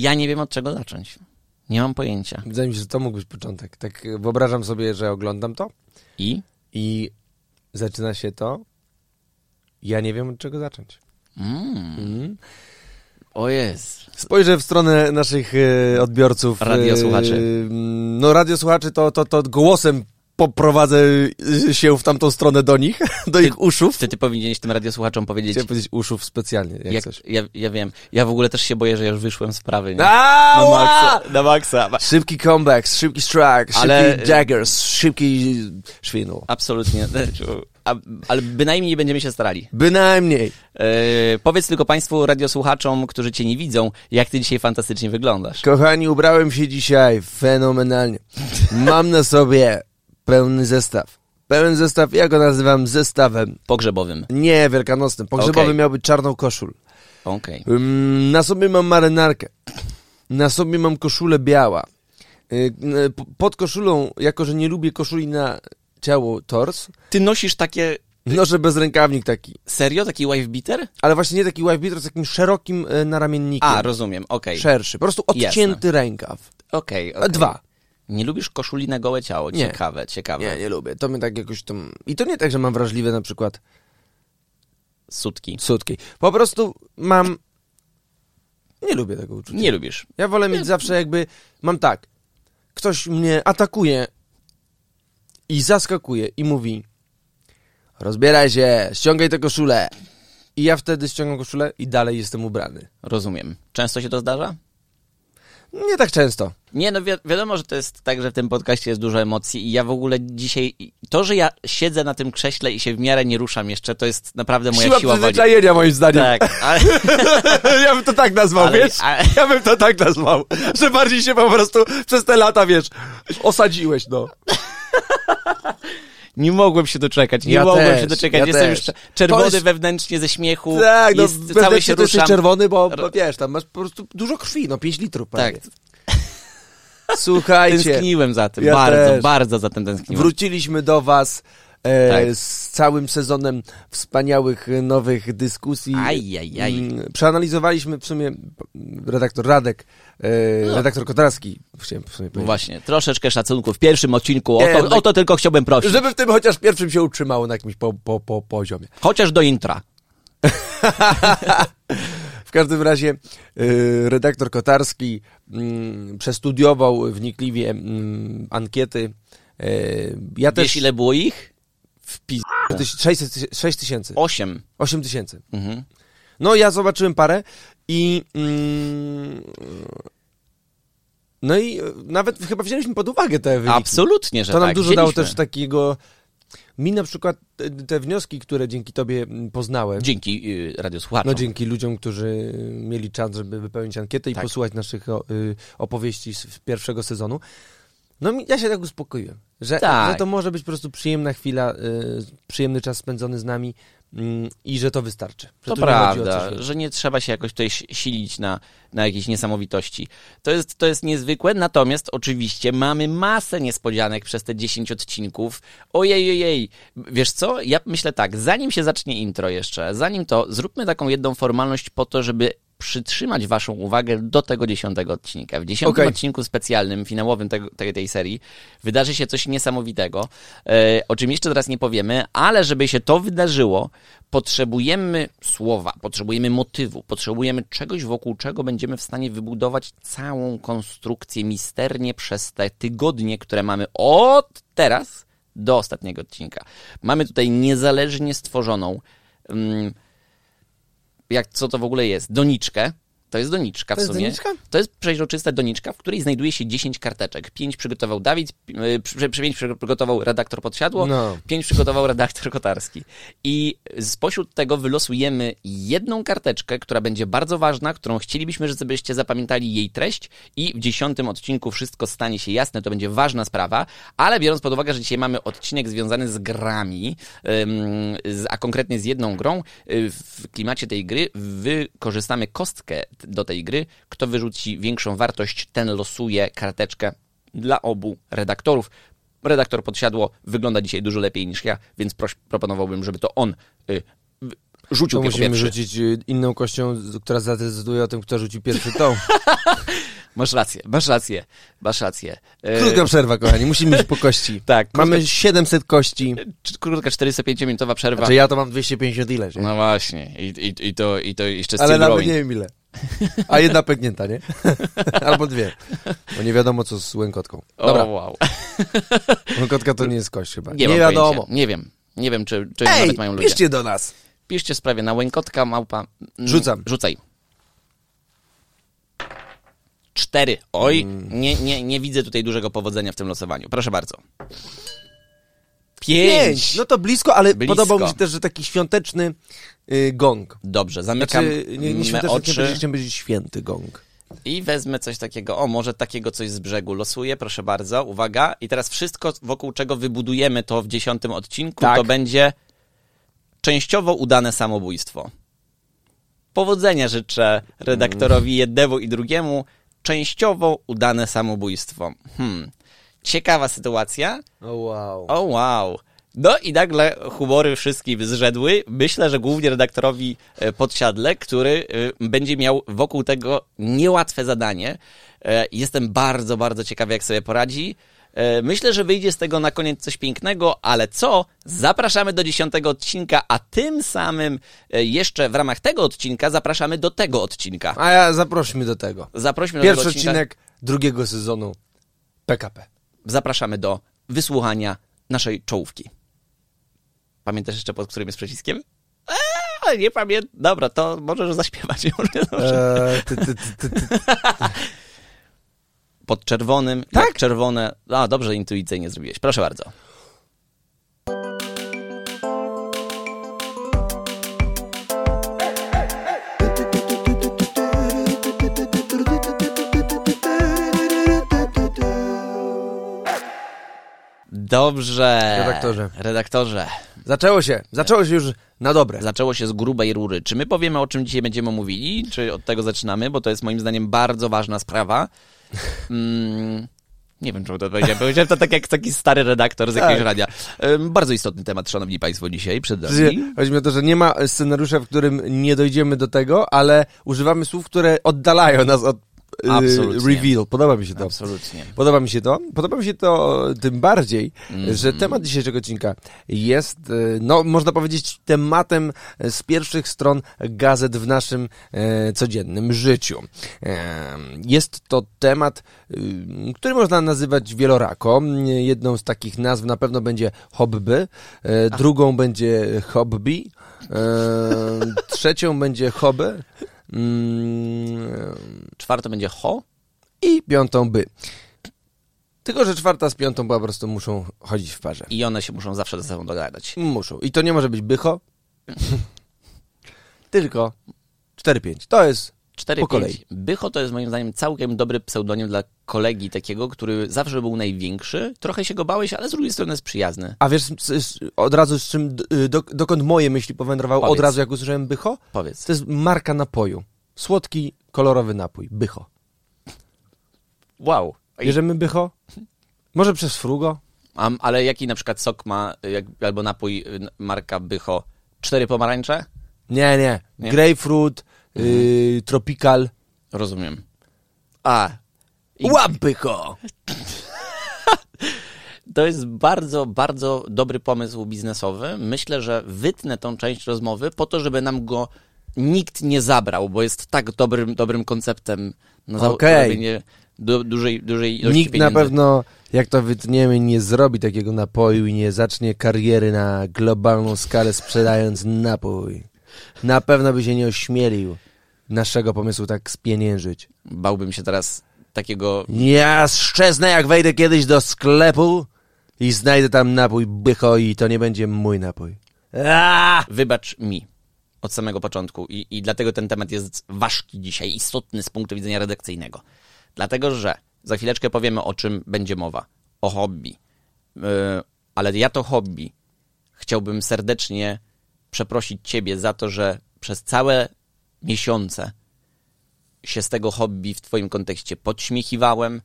Ja nie wiem od czego zacząć. Nie mam pojęcia. Wydaje mi się, że to mógł być początek. Tak wyobrażam sobie, że oglądam to I? i zaczyna się to. Ja nie wiem od czego zacząć. Mm. Mm. O jest. Spojrzę w stronę naszych e, odbiorców. Radiosłuchaczy. E, no radiosłuchaczy to, to, to głosem poprowadzę się w tamtą stronę do nich, do ich uszów. Ty, ty powinieneś tym radiosłuchaczom powiedzieć... Chciałem powiedzieć uszów specjalnie, jak, Jak, coś. ja, ja wiem. Ja w ogóle też się boję, że ja już wyszłem z prawy. Nie? Na maksa. Na maksa. Szybki comeback, szybki strike, Ale- szybki daggers, szybki szwinu. Absolutnie. A, ale bynajmniej nie będziemy się starali. Bynajmniej. E, powiedz tylko Państwu radiosłuchaczom, którzy Cię nie widzą, jak Ty dzisiaj fantastycznie wyglądasz. Kochani, ubrałem się dzisiaj fenomenalnie. Mam na sobie pełny zestaw. Pełen zestaw, ja go nazywam zestawem. Pogrzebowym. Nie wielkanocnym. Pogrzebowy Okej. miał być czarną koszul. Okej. Ym, Na sobie mam marynarkę. Na sobie mam koszulę biała. Y, Pod koszulą, jako że nie lubię koszuli na ciało, tors, Ty nosisz takie... noszę bezrękawnik taki. Serio? Taki wife beater? Ale właśnie nie taki wife beater, z takim szerokim y, naramiennikiem. A, rozumiem. Okej. Szerszy. Po prostu odcięty rękaw. Okej. A okej. Dwa. Nie lubisz koszuli na gołe ciało. Nie. Ciekawe, ciekawe. Nie, nie lubię. To mnie tak jakoś tam... I to nie tak, że mam wrażliwe na przykład Sutki. sutki. Po prostu mam... Nie lubię tego uczucia. Nie lubisz. Ja wolę mieć zawsze jakby... Mam tak. Ktoś mnie atakuje i zaskakuje i mówi rozbieraj się, ściągaj tę koszulę. I ja wtedy ściągam koszulę i dalej jestem ubrany. Rozumiem. Często się to zdarza? Nie tak często. Nie, no wi- wiadomo, że to jest tak, że w tym podcaście jest dużo emocji i ja w ogóle dzisiaj, to, że ja siedzę na tym krześle i się w miarę nie ruszam jeszcze, to jest naprawdę moja Siła siła, przyzwyczajenia moim zdaniem. Tak, ale, ja bym to tak nazwał, Ale- wiesz? ale- Ja bym to tak nazwał. Że bardziej się po prostu przez te lata, wiesz, osadziłeś, no. nie mogłem się doczekać, nie Ja mogłem też, się doczekać. ja Jestem też. już cze- czerwony jest- wewnętrznie ze śmiechu, Tak, no, jest, cały się to jesteś ruszam. czerwony, bo, bo wiesz, tam masz po prostu dużo krwi, no 5 litrów prawie. Tak, Słuchajcie, tęskniłem za tym, Ja bardzo, też. bardzo za tym tęskniłem. wróciliśmy do was e, Tak. z całym sezonem wspaniałych nowych dyskusji. Aj, aj, aj. Przeanalizowaliśmy w sumie redaktor Radek, e, No. redaktor Kotarski, chciałem No. Właśnie, troszeczkę szacunku w pierwszym odcinku, o Nie, to, tak- o to tylko chciałbym prosić. Żeby w tym chociaż pierwszym się utrzymało na jakimś po, po, po poziomie. Chociaż do intra. W każdym razie y, redaktor Kotarski mm, przestudiował wnikliwie mm, ankiety. Y, ja też... Wiesz ile było ich? W pis... 600 6 tysięcy. Osiem. 8 tysięcy. Mhm. No ja zobaczyłem parę i... Mm, no i y, nawet chyba wzięliśmy pod uwagę te wyniki. Absolutnie, że To nam tak. dużo dało Wzięliśmy. też takiego... Mi na przykład te, wnioski, które dzięki tobie mm, poznałem, Dzięki y, radiosłuchaczom. No dzięki ludziom, którzy mieli czas, żeby wypełnić ankietę i Tak. posłuchać naszych y, opowieści z pierwszego sezonu. No ja się tak uspokoiłem, że, Tak. że to może być po prostu przyjemna chwila, y, przyjemny czas spędzony z nami i że to wystarczy. Że To nie prawda, więcej. że nie trzeba się jakoś tutaj si- silić na, na jakieś niesamowitości. To jest, to jest niezwykłe, natomiast oczywiście mamy masę niespodzianek przez te 10 odcinków. Ojej, ojej. Wiesz co? Ja myślę tak, zanim się zacznie intro jeszcze, zanim to, zróbmy taką jedną formalność po to, żeby przytrzymać waszą uwagę do tego dziesiątego odcinka. W dziesiątym Okej. odcinku specjalnym, finałowym tego, tej, tej serii wydarzy się coś niesamowitego, e, o czym jeszcze teraz nie powiemy, ale żeby się to wydarzyło, potrzebujemy słowa, potrzebujemy motywu, potrzebujemy czegoś, wokół czego będziemy w stanie wybudować całą konstrukcję misternie przez te tygodnie, które mamy od teraz do ostatniego odcinka. Mamy tutaj niezależnie stworzoną mm, jak co to w ogóle jest? Doniczkę. To jest doniczka To w jest sumie. doniczka? To jest przeźroczysta doniczka, w której znajduje się 10 karteczek. 5 przygotował Dawid, y, przy- przy- 5 przygotował redaktor Podsiadło, No. 5 przygotował redaktor Kotarski. I spośród tego wylosujemy jedną karteczkę, która będzie bardzo ważna, którą chcielibyśmy, żebyście zapamiętali jej treść i w dziesiątym odcinku wszystko stanie się jasne, to będzie ważna sprawa, ale biorąc pod uwagę, że dzisiaj mamy odcinek związany z grami, a konkretnie z jedną grą, y, w klimacie tej gry wykorzystamy kostkę do tej gry. Kto wyrzuci większą wartość, ten losuje karteczkę dla obu redaktorów. Redaktor podsiadło wygląda dzisiaj dużo lepiej niż ja, więc proś, proponowałbym, żeby to on y, rzucił To musimy pierwszy. rzucić y, inną kością, z- która zadecyduje o tym, kto rzuci pierwszy tą. Masz rację, masz rację, masz rację. E, Krótka przerwa, kochani, musimy iść po kości. tak, Mamy 700 kości. krótka, krótka 45-minutowa przerwa. Znaczy ja to mam 250 ileś. No właśnie, i, i, i, to, i to jeszcze Ale still nawet nie wiem ile. A jedna pęknięta, nie? Albo dwie. Bo nie wiadomo co z łękotką. O, Dobra, wow. łękotka to nie jest kość chyba. Nie, Nie, wiadomo. Pojęcia. Nie wiem, nie wiem, czy, czy Ej, nawet mają ludzie. piszcie do nas. Piszcie w sprawie na łękotka, małpa. Mm, Rzucam. Rzucaj. Cztery. Oj, Mm. nie, nie, nie widzę tutaj dużego powodzenia w tym losowaniu. Proszę bardzo. Pięć. Pięć. No to blisko, ale Blisko. podobał mi się też, że taki świąteczny y, gong. Dobrze, zamykam Znaczy, nie, nie me świąteczny, nie oczy będzie, chciałem powiedzieć święty gong. i wezmę coś takiego. O, może takiego coś z brzegu. Losuję, proszę bardzo. Uwaga. I teraz wszystko, wokół czego wybudujemy to w dziesiątym odcinku, Tak. to będzie częściowo udane samobójstwo. Powodzenia życzę redaktorowi jednemu i drugiemu. Częściowo udane samobójstwo. Hmm. Ciekawa sytuacja. O wow. O wow. No i nagle humory wszystkim zrzedły. Myślę, że głównie redaktorowi e, Podsiadle, który e, będzie miał wokół tego niełatwe zadanie. E, Jestem bardzo, bardzo ciekawy, jak sobie poradzi. Myślę, że wyjdzie z tego na koniec coś pięknego, ale co? Zapraszamy do dziesiątego odcinka, a tym samym jeszcze w ramach tego odcinka zapraszamy do tego odcinka. A ja zaprośmy do tego. Zaprośmy do Pierwszy tego odcinek drugiego sezonu PKP. Zapraszamy do wysłuchania naszej czołówki. Pamiętasz jeszcze pod którym jest przyciskiem? Eee, nie pamiętam. Dobra, to możesz zaśpiewać. Eee, ty, ty, ty, ty, ty. Pod czerwonym, Tak? czerwone. A, dobrze intuicyjnie zrobiłeś. Proszę bardzo. Dobrze. Redaktorze. Redaktorze. Zaczęło się. Zaczęło się już na dobre. Zaczęło się z grubej rury. Czy my powiemy, o czym dzisiaj będziemy mówili? Czy od tego zaczynamy? Bo to jest moim zdaniem bardzo ważna sprawa. Mm, nie wiem, czemu to powiedziałem. Powiedziałem to tak jak taki stary redaktor z jakiegoś Tak. radia. Bardzo istotny temat, szanowni państwo, dzisiaj przed nami. Chodzi mi o to, że nie ma scenariusza, w którym nie dojdziemy do tego, ale używamy słów, które oddalają nas od Absolutnie. reveal. Podoba mi się to. Absolutnie. Podoba mi się to. Podoba mi się to tym bardziej, Mhm. że temat dzisiejszego odcinka jest, y, no można powiedzieć, tematem z pierwszych stron gazet w naszym e, codziennym życiu. E, jest to temat, y, który można nazywać wielorako. Jedną z takich nazw na pewno będzie hobby, e, drugą będzie hobby, trzecią będzie hobby, mm, Czwarto będzie ho. i piątą by. Tylko, że czwarta z piątą po prostu muszą chodzić w parze. I one się muszą zawsze ze sobą dogadać. Muszą. I to nie może być bycho, tylko 4-5. To jest 4, Po 5. kolei. Bycho to jest moim zdaniem całkiem dobry pseudonim dla kolegi takiego, który zawsze był największy. Trochę się go bałeś, ale z drugiej strony jest przyjazny. A wiesz od razu z czym, d- do, dokąd moje myśli powędrowały Powiedz. od razu jak usłyszałem bycho? Powiedz. To jest marka napoju. Słodki, kolorowy napój. Bycho. Wow. I- Bierzemy bycho? Może przez frugo? A, ale jaki na przykład sok ma, jak, albo napój y, marka Bycho? Cztery pomarańcze? Nie, nie. Nie? Grapefruit, y, tropical. Rozumiem. A. I to jest bardzo, bardzo dobry pomysł biznesowy. Myślę, że wytnę tą część rozmowy po to, żeby nam go nikt nie zabrał, bo jest tak dobrym, dobrym konceptem na za- zarobienie du, dużej, dużej ilości Nikt na pieniędzy. pewno, jak to wytniemy, nie zrobi takiego napoju i nie zacznie kariery na globalną skalę sprzedając napój. Na pewno by się nie ośmielił naszego pomysłu tak spieniężyć. Bałbym się teraz takiego Ja szczeznę, jak wejdę kiedyś do sklepu i znajdę tam napój bycho i to nie będzie mój napój. Aaaa! wybacz mi od samego początku I, i dlatego ten temat jest ważki dzisiaj, istotny z punktu widzenia redakcyjnego. Dlatego, że za chwileczkę powiemy, o czym będzie mowa. O hobby. Yy, ale ja to hobby chciałbym serdecznie przeprosić Ciebie za to, że przez całe miesiące się z tego hobby w Twoim kontekście podśmiechiwałem,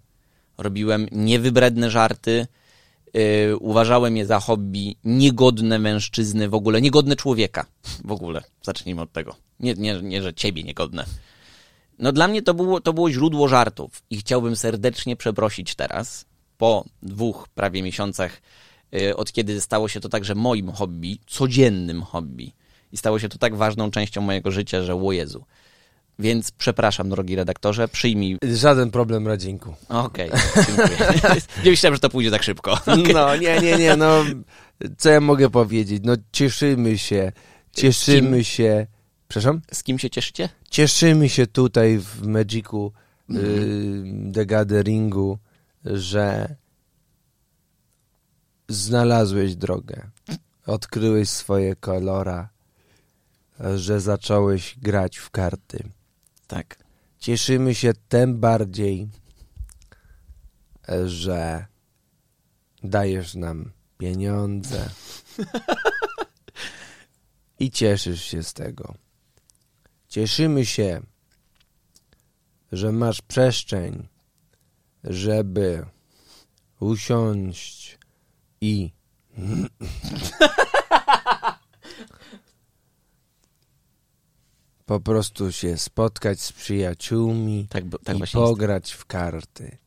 robiłem niewybredne żarty, y, uważałem je za hobby niegodne mężczyzny w ogóle, niegodne człowieka w ogóle. Zacznijmy od tego. Nie, nie, nie że ciebie niegodne. No dla mnie to było, to było źródło żartów i chciałbym serdecznie przeprosić teraz, po dwóch prawie miesiącach, y, od kiedy stało się to także moim hobby, codziennym hobby i stało się to tak ważną częścią mojego życia, że o Jezu. Więc przepraszam, drogi redaktorze, przyjmij. Żaden problem, Radzinku. Okej, dziękuję. Nie myślałem, że to pójdzie tak szybko. No, nie, nie, nie, no, co ja mogę powiedzieć? No, cieszymy się, cieszymy się, przepraszam? Z kim się cieszycie? Cieszymy się tutaj w Magicu Mhm. y, The Gatheringu, że znalazłeś drogę, odkryłeś swoje kolora, że zacząłeś grać w karty. Tak. Cieszymy się tym bardziej, że dajesz nam pieniądze i cieszysz się z tego. Cieszymy się, że masz przestrzeń, żeby usiąść i po prostu się spotkać z przyjaciółmi Tak, bo- tak i właśnie jest. pograć w karty.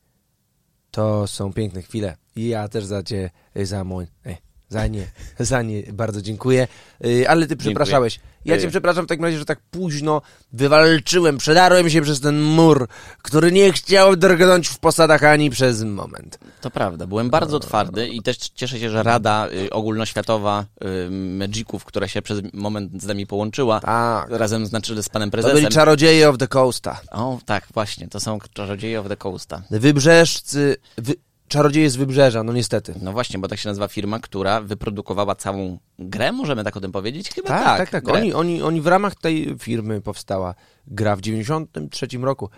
To są piękne chwile. I ja też za cię, za mój, eh, za nie, za nie bardzo dziękuję. Y, Ale ty przepraszałeś. Ja cię Y. przepraszam w takim razie, że tak późno wywalczyłem, przedarłem się przez ten mur, który nie chciał drgnąć w posadach ani przez moment. To prawda, byłem bardzo twardy i też cieszę się, że Rada y, Ogólnoświatowa Magiców, która się przez moment z nami połączyła, Tak. razem znaczy z panem To byli prezesem. czarodzieje of the coasta. O, tak, właśnie, to są czarodzieje of the Coasta. Wybrzeżcy, wy, czarodzieje z wybrzeża, no niestety. No właśnie, bo tak się nazywa firma, która wyprodukowała całą grę, możemy tak o tym powiedzieć? Chyba Tak, tak. tak, tak. Oni, oni, oni w ramach tej firmy powstała gra w 93 roku.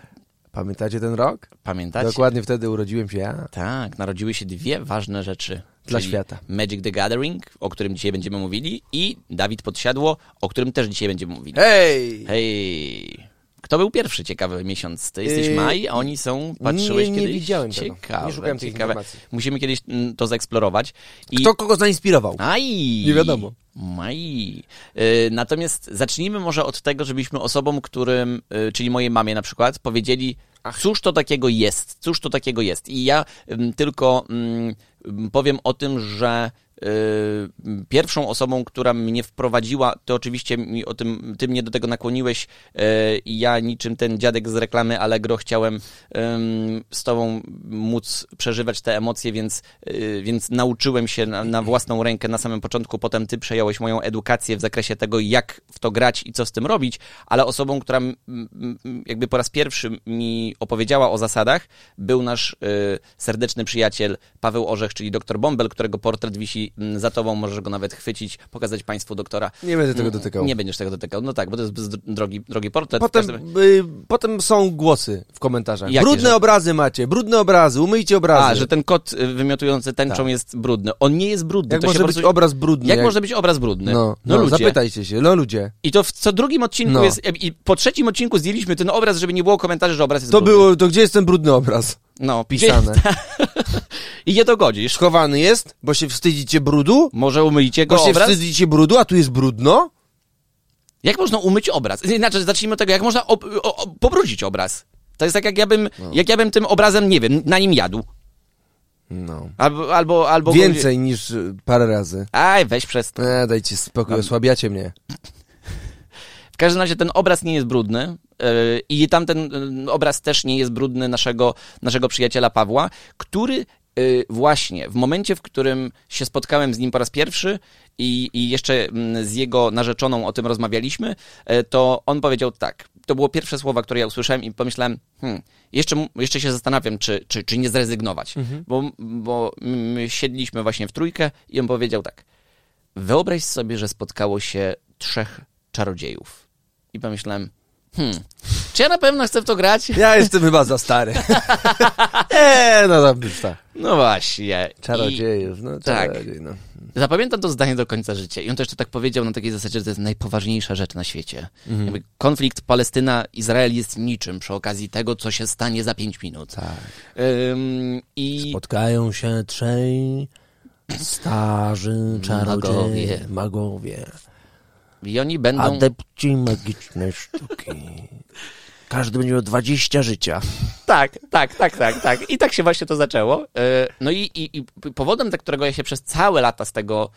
Pamiętacie ten rok? Pamiętacie? Dokładnie wtedy urodziłem się ja. Tak, narodziły się dwie ważne rzeczy. Dla świata. Magic the Gathering, o którym dzisiaj będziemy mówili i Dawid Podsiadło, o którym też dzisiaj będziemy mówili. Hej! Hej! Kto był pierwszy? Ciekawy miesiąc. Ty jesteś Yy, maj, a oni są... Patrzyłeś nie, nie kiedyś? widziałem tego. Ciekawe, Nie szukałem tych ciekawe. informacji. Musimy kiedyś mm, to zaeksplorować. I... Kto kogo zainspirował? Aj! Nie wiadomo. Maj. Yy, natomiast zacznijmy może od tego, żebyśmy osobom, którym, yy, czyli mojej mamie na przykład, powiedzieli, cóż to takiego jest, cóż to takiego jest. I ja ym, tylko ym, ym, powiem o tym, że pierwszą osobą, która mnie wprowadziła, to oczywiście mi o tym, ty mnie do tego nakłoniłeś yy, i ja niczym ten dziadek z reklamy Allegro chciałem ym, z tobą móc przeżywać te emocje, więc, yy, więc nauczyłem się na, na własną rękę na samym początku, potem ty przejąłeś moją edukację w zakresie tego, jak w to grać i co z tym robić, ale osobą, która jakby po raz pierwszy mi opowiedziała o zasadach, był nasz serdeczny przyjaciel Paweł Orzech, czyli doktor Bąbel, którego portret wisi mm, za tobą, możesz go nawet chwycić, pokazać państwu doktora. Nie będę tego Mm, dotykał. Nie będziesz tego dotykał, no tak, bo to jest drogi, drogi portret. Potem, każdym- y, potem są głosy w komentarzach. Jakie, brudne że- obrazy macie, brudne obrazy, umyjcie obrazy. A, że ten kot y, wymiotujący tęczą Tak. jest brudny. On nie jest brudny. Jak to może być prostu... obraz brudny? Jak może być obraz brudny? No, no, ludzie. zapytajcie się, no ludzie. I to w co drugim odcinku No. jest. I po trzecim odcinku zdjęliśmy ten obraz, żeby nie było komentarzy, że obraz jest To brudny. było, to gdzie jest ten brudny obraz? no, Pisane. Gdzie... I nie dogodzisz. Schowany jest, bo się wstydzicie brudu? Może umyjcie go Bo się obraz? wstydzicie brudu, a tu jest brudno? Jak można umyć obraz? Inaczej, zacznijmy od tego, jak można ob... o, o, pobrudzić obraz? To jest tak, jak ja, bym, No. jak ja bym tym obrazem, nie wiem, na nim jadł. No. Albo, albo, albo Więcej niż y, parę razy. Aj, weź przez to. E, dajcie spokój, Mam- osłabiacie mnie. W każdym razie ten obraz nie jest brudny yy, i tamten yy, obraz też nie jest brudny naszego, naszego przyjaciela Pawła, który yy, właśnie w momencie, w którym się spotkałem z nim po raz pierwszy i, i jeszcze mm, z jego narzeczoną o tym rozmawialiśmy, yy, to on powiedział tak. To było pierwsze słowa, które ja usłyszałem i pomyślałem, hmm, jeszcze, jeszcze się zastanawiam, czy, czy, czy nie zrezygnować. Bo, bo my siedliśmy właśnie w trójkę i on powiedział tak. Wyobraź sobie, że spotkało się trzech czarodziejów. I pomyślałem, hmm, czy ja na pewno chcę w to grać? Ja jestem chyba za stary. Eee, no już tak. No właśnie. Czarodziejów, no Tak. czarodziej, no. I zapamiętam to zdanie do końca życia. I on też to tak powiedział na takiej zasadzie, że to jest najpoważniejsza rzecz na świecie. Mhm. Konflikt Palestyna-Izrael jest niczym przy okazji tego, co się stanie za pięć minut. Tak. Ym, I Spotkają się trzej Starzy czarodzieje, Magowie. magowie, I oni będą... adepci magicznej sztuki. Każdy będzie miał 20 życia. Tak, tak, tak, tak, tak. I tak się właśnie to zaczęło. E, No i, i, i powodem, dla którego ja się przez całe lata z tego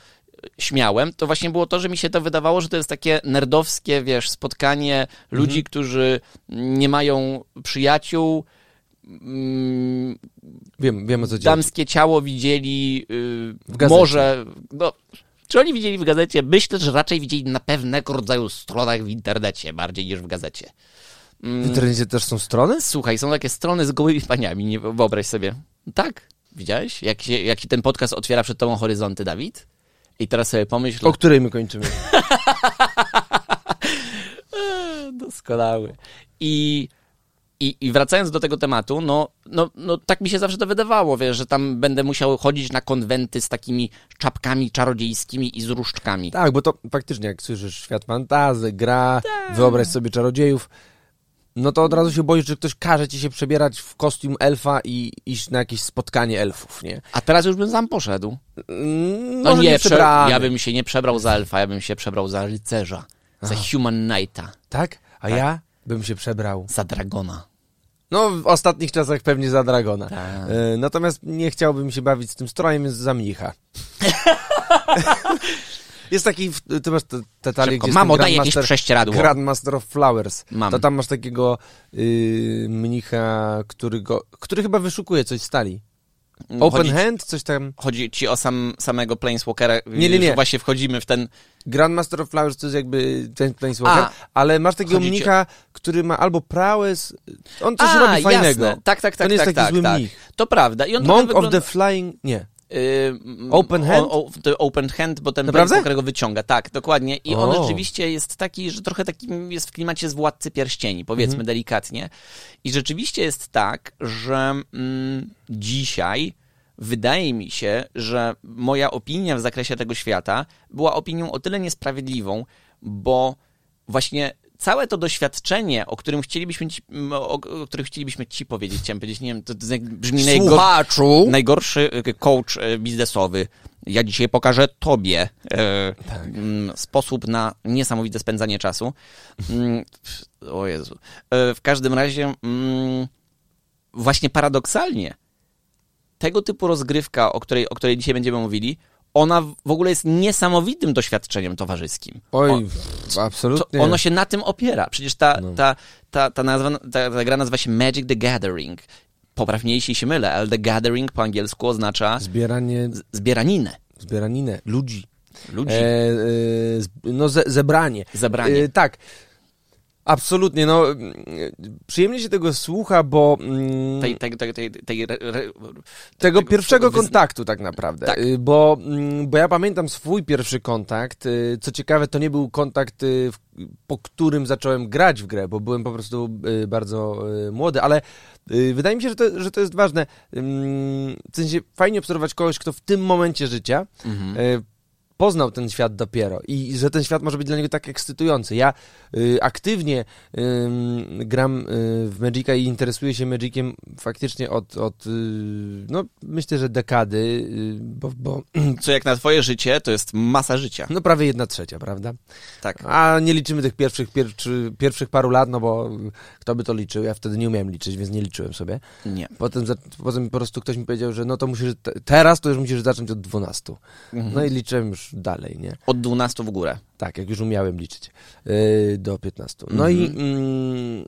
e, śmiałem, to właśnie było to, że mi się to wydawało, że to jest takie nerdowskie, wiesz, spotkanie ludzi, którzy nie mają przyjaciół, mm, Wiem, wiem o co chodzi. damskie ciało widzieli yy, W gazecie. może... No, czy oni widzieli w gazecie? Myślę, że raczej widzieli na pewnego rodzaju stronach w internecie, bardziej niż w gazecie. W internecie też są strony? Słuchaj, są takie strony z gołymi paniami, nie wyobraź sobie. Tak, widziałeś? Jak się, jaki ten podcast otwiera przed tobą horyzonty, Dawid? I teraz sobie pomyśl... O której my kończymy? Doskonały. I, i, I wracając do tego tematu, no, no, no tak mi się zawsze to wydawało, wiesz, że tam będę musiał chodzić na konwenty z takimi czapkami czarodziejskimi i z różdżkami. Tak, bo to faktycznie jak słyszysz świat fantazy, gra, wyobraź sobie czarodziejów, no to od razu się boisz, że ktoś każe ci się przebierać w kostium elfa i iść na jakieś spotkanie elfów, nie? A teraz już bym sam poszedł. Mm, No może nie, prze, ja bym się nie przebrał za elfa, ja bym się przebrał za rycerza, za Human Knighta, Tak? A ja bym się przebrał. za dragona. No, w ostatnich czasach pewnie za Dragona. Tak. E, natomiast nie chciałbym się bawić z tym strojem, więc za mnicha. jest taki, ty masz te, te talie, Szybko, gdzie mamo, daj jakieś prześcieradło. Grandmaster of Flowers. Mam. To tam masz takiego y, mnicha, który, go, który chyba wyszukuje coś z talii. Open chodzi, hand, coś tam. chodzi ci o sam, samego Planeswalkera. Nie, nie, nie. Właśnie wchodzimy w ten... Grandmaster of Flowers to jest jakby ten Planeswalker, A. ale masz takiego mnicha, który ma albo prałes, on coś A, robi fajnego. Jasne. Tak, tak, To tak, nie jest tak, taki tak, zły tak. mnich. To prawda. I on Monk trochę of the wygląda- Flying, nie. Ym, Open hand? O, o, to open hand, bo ten Naprawdę? Planeswalker go wyciąga. Tak, dokładnie. I on O. rzeczywiście jest taki, że trochę takim jest w klimacie z Władcy Pierścieni, powiedzmy Mhm. delikatnie. I rzeczywiście jest tak, że mm, dzisiaj wydaje mi się, że moja opinia w zakresie tego świata była opinią o tyle niesprawiedliwą, bo właśnie całe to doświadczenie, o którym chcielibyśmy ci, m, o, o którym chcielibyśmy ci powiedzieć, chciałem powiedzieć, nie wiem, to, to brzmi najgorszy, Słuchaczu! najgorszy e, coach e, biznesowy. Ja dzisiaj pokażę tobie e, mm, sposób na niesamowite spędzanie czasu. Mm, o Jezu. E, w każdym razie, mm, właśnie paradoksalnie, tego typu rozgrywka, o której, o której dzisiaj będziemy mówili, ona w ogóle jest niesamowitym doświadczeniem towarzyskim. Oj, On- absolutnie. ono się na tym opiera. Przecież ta, No. ta, ta, ta, nazwa, ta, ta gra nazywa się Magic the Gathering. Popraw mnie, jeśli się mylę, ale the gathering po angielsku oznacza Zbieranie, z- zbieraninę zbieraninę ludzi. ludzi. E, e, no ze, zebranie. Zebranie. E, tak. Absolutnie, no mm, przyjemnie się tego słucha, bo mm, tej, tej, tej, tej, tej, re, re, tego pierwszego kontaktu tak naprawdę. Tak. Y, Bo, mm, bo ja pamiętam swój pierwszy kontakt. y, Co ciekawe, to nie był kontakt, y, po którym zacząłem grać w grę, bo byłem po prostu bardzo młody, ale wydaje mi się, że to, że to jest ważne. Ym, W sensie fajnie obserwować kogoś, kto w tym momencie życia Mhm. Y, poznał ten świat dopiero i że ten świat może być dla niego tak ekscytujący. Ja y, aktywnie ym, gram y, w Magica i interesuję się Magiciem faktycznie od, od y, no myślę, że dekady, y, bo, bo Co jak na twoje życie, to jest masa życia. no prawie jedna trzecia, prawda? Tak. A nie liczymy tych pierwszych, pierwszy, pierwszych paru lat, no bo kto by to liczył? Ja wtedy nie umiałem liczyć, więc nie liczyłem sobie. Nie. Potem, potem po prostu ktoś mi powiedział, że no to musisz, te, teraz to już musisz zacząć od 12. Mhm. No i liczyłem już dalej, nie? Od 12 w górę. Tak, jak już umiałem liczyć. Yy, do 15. No i. Mhm. Mm,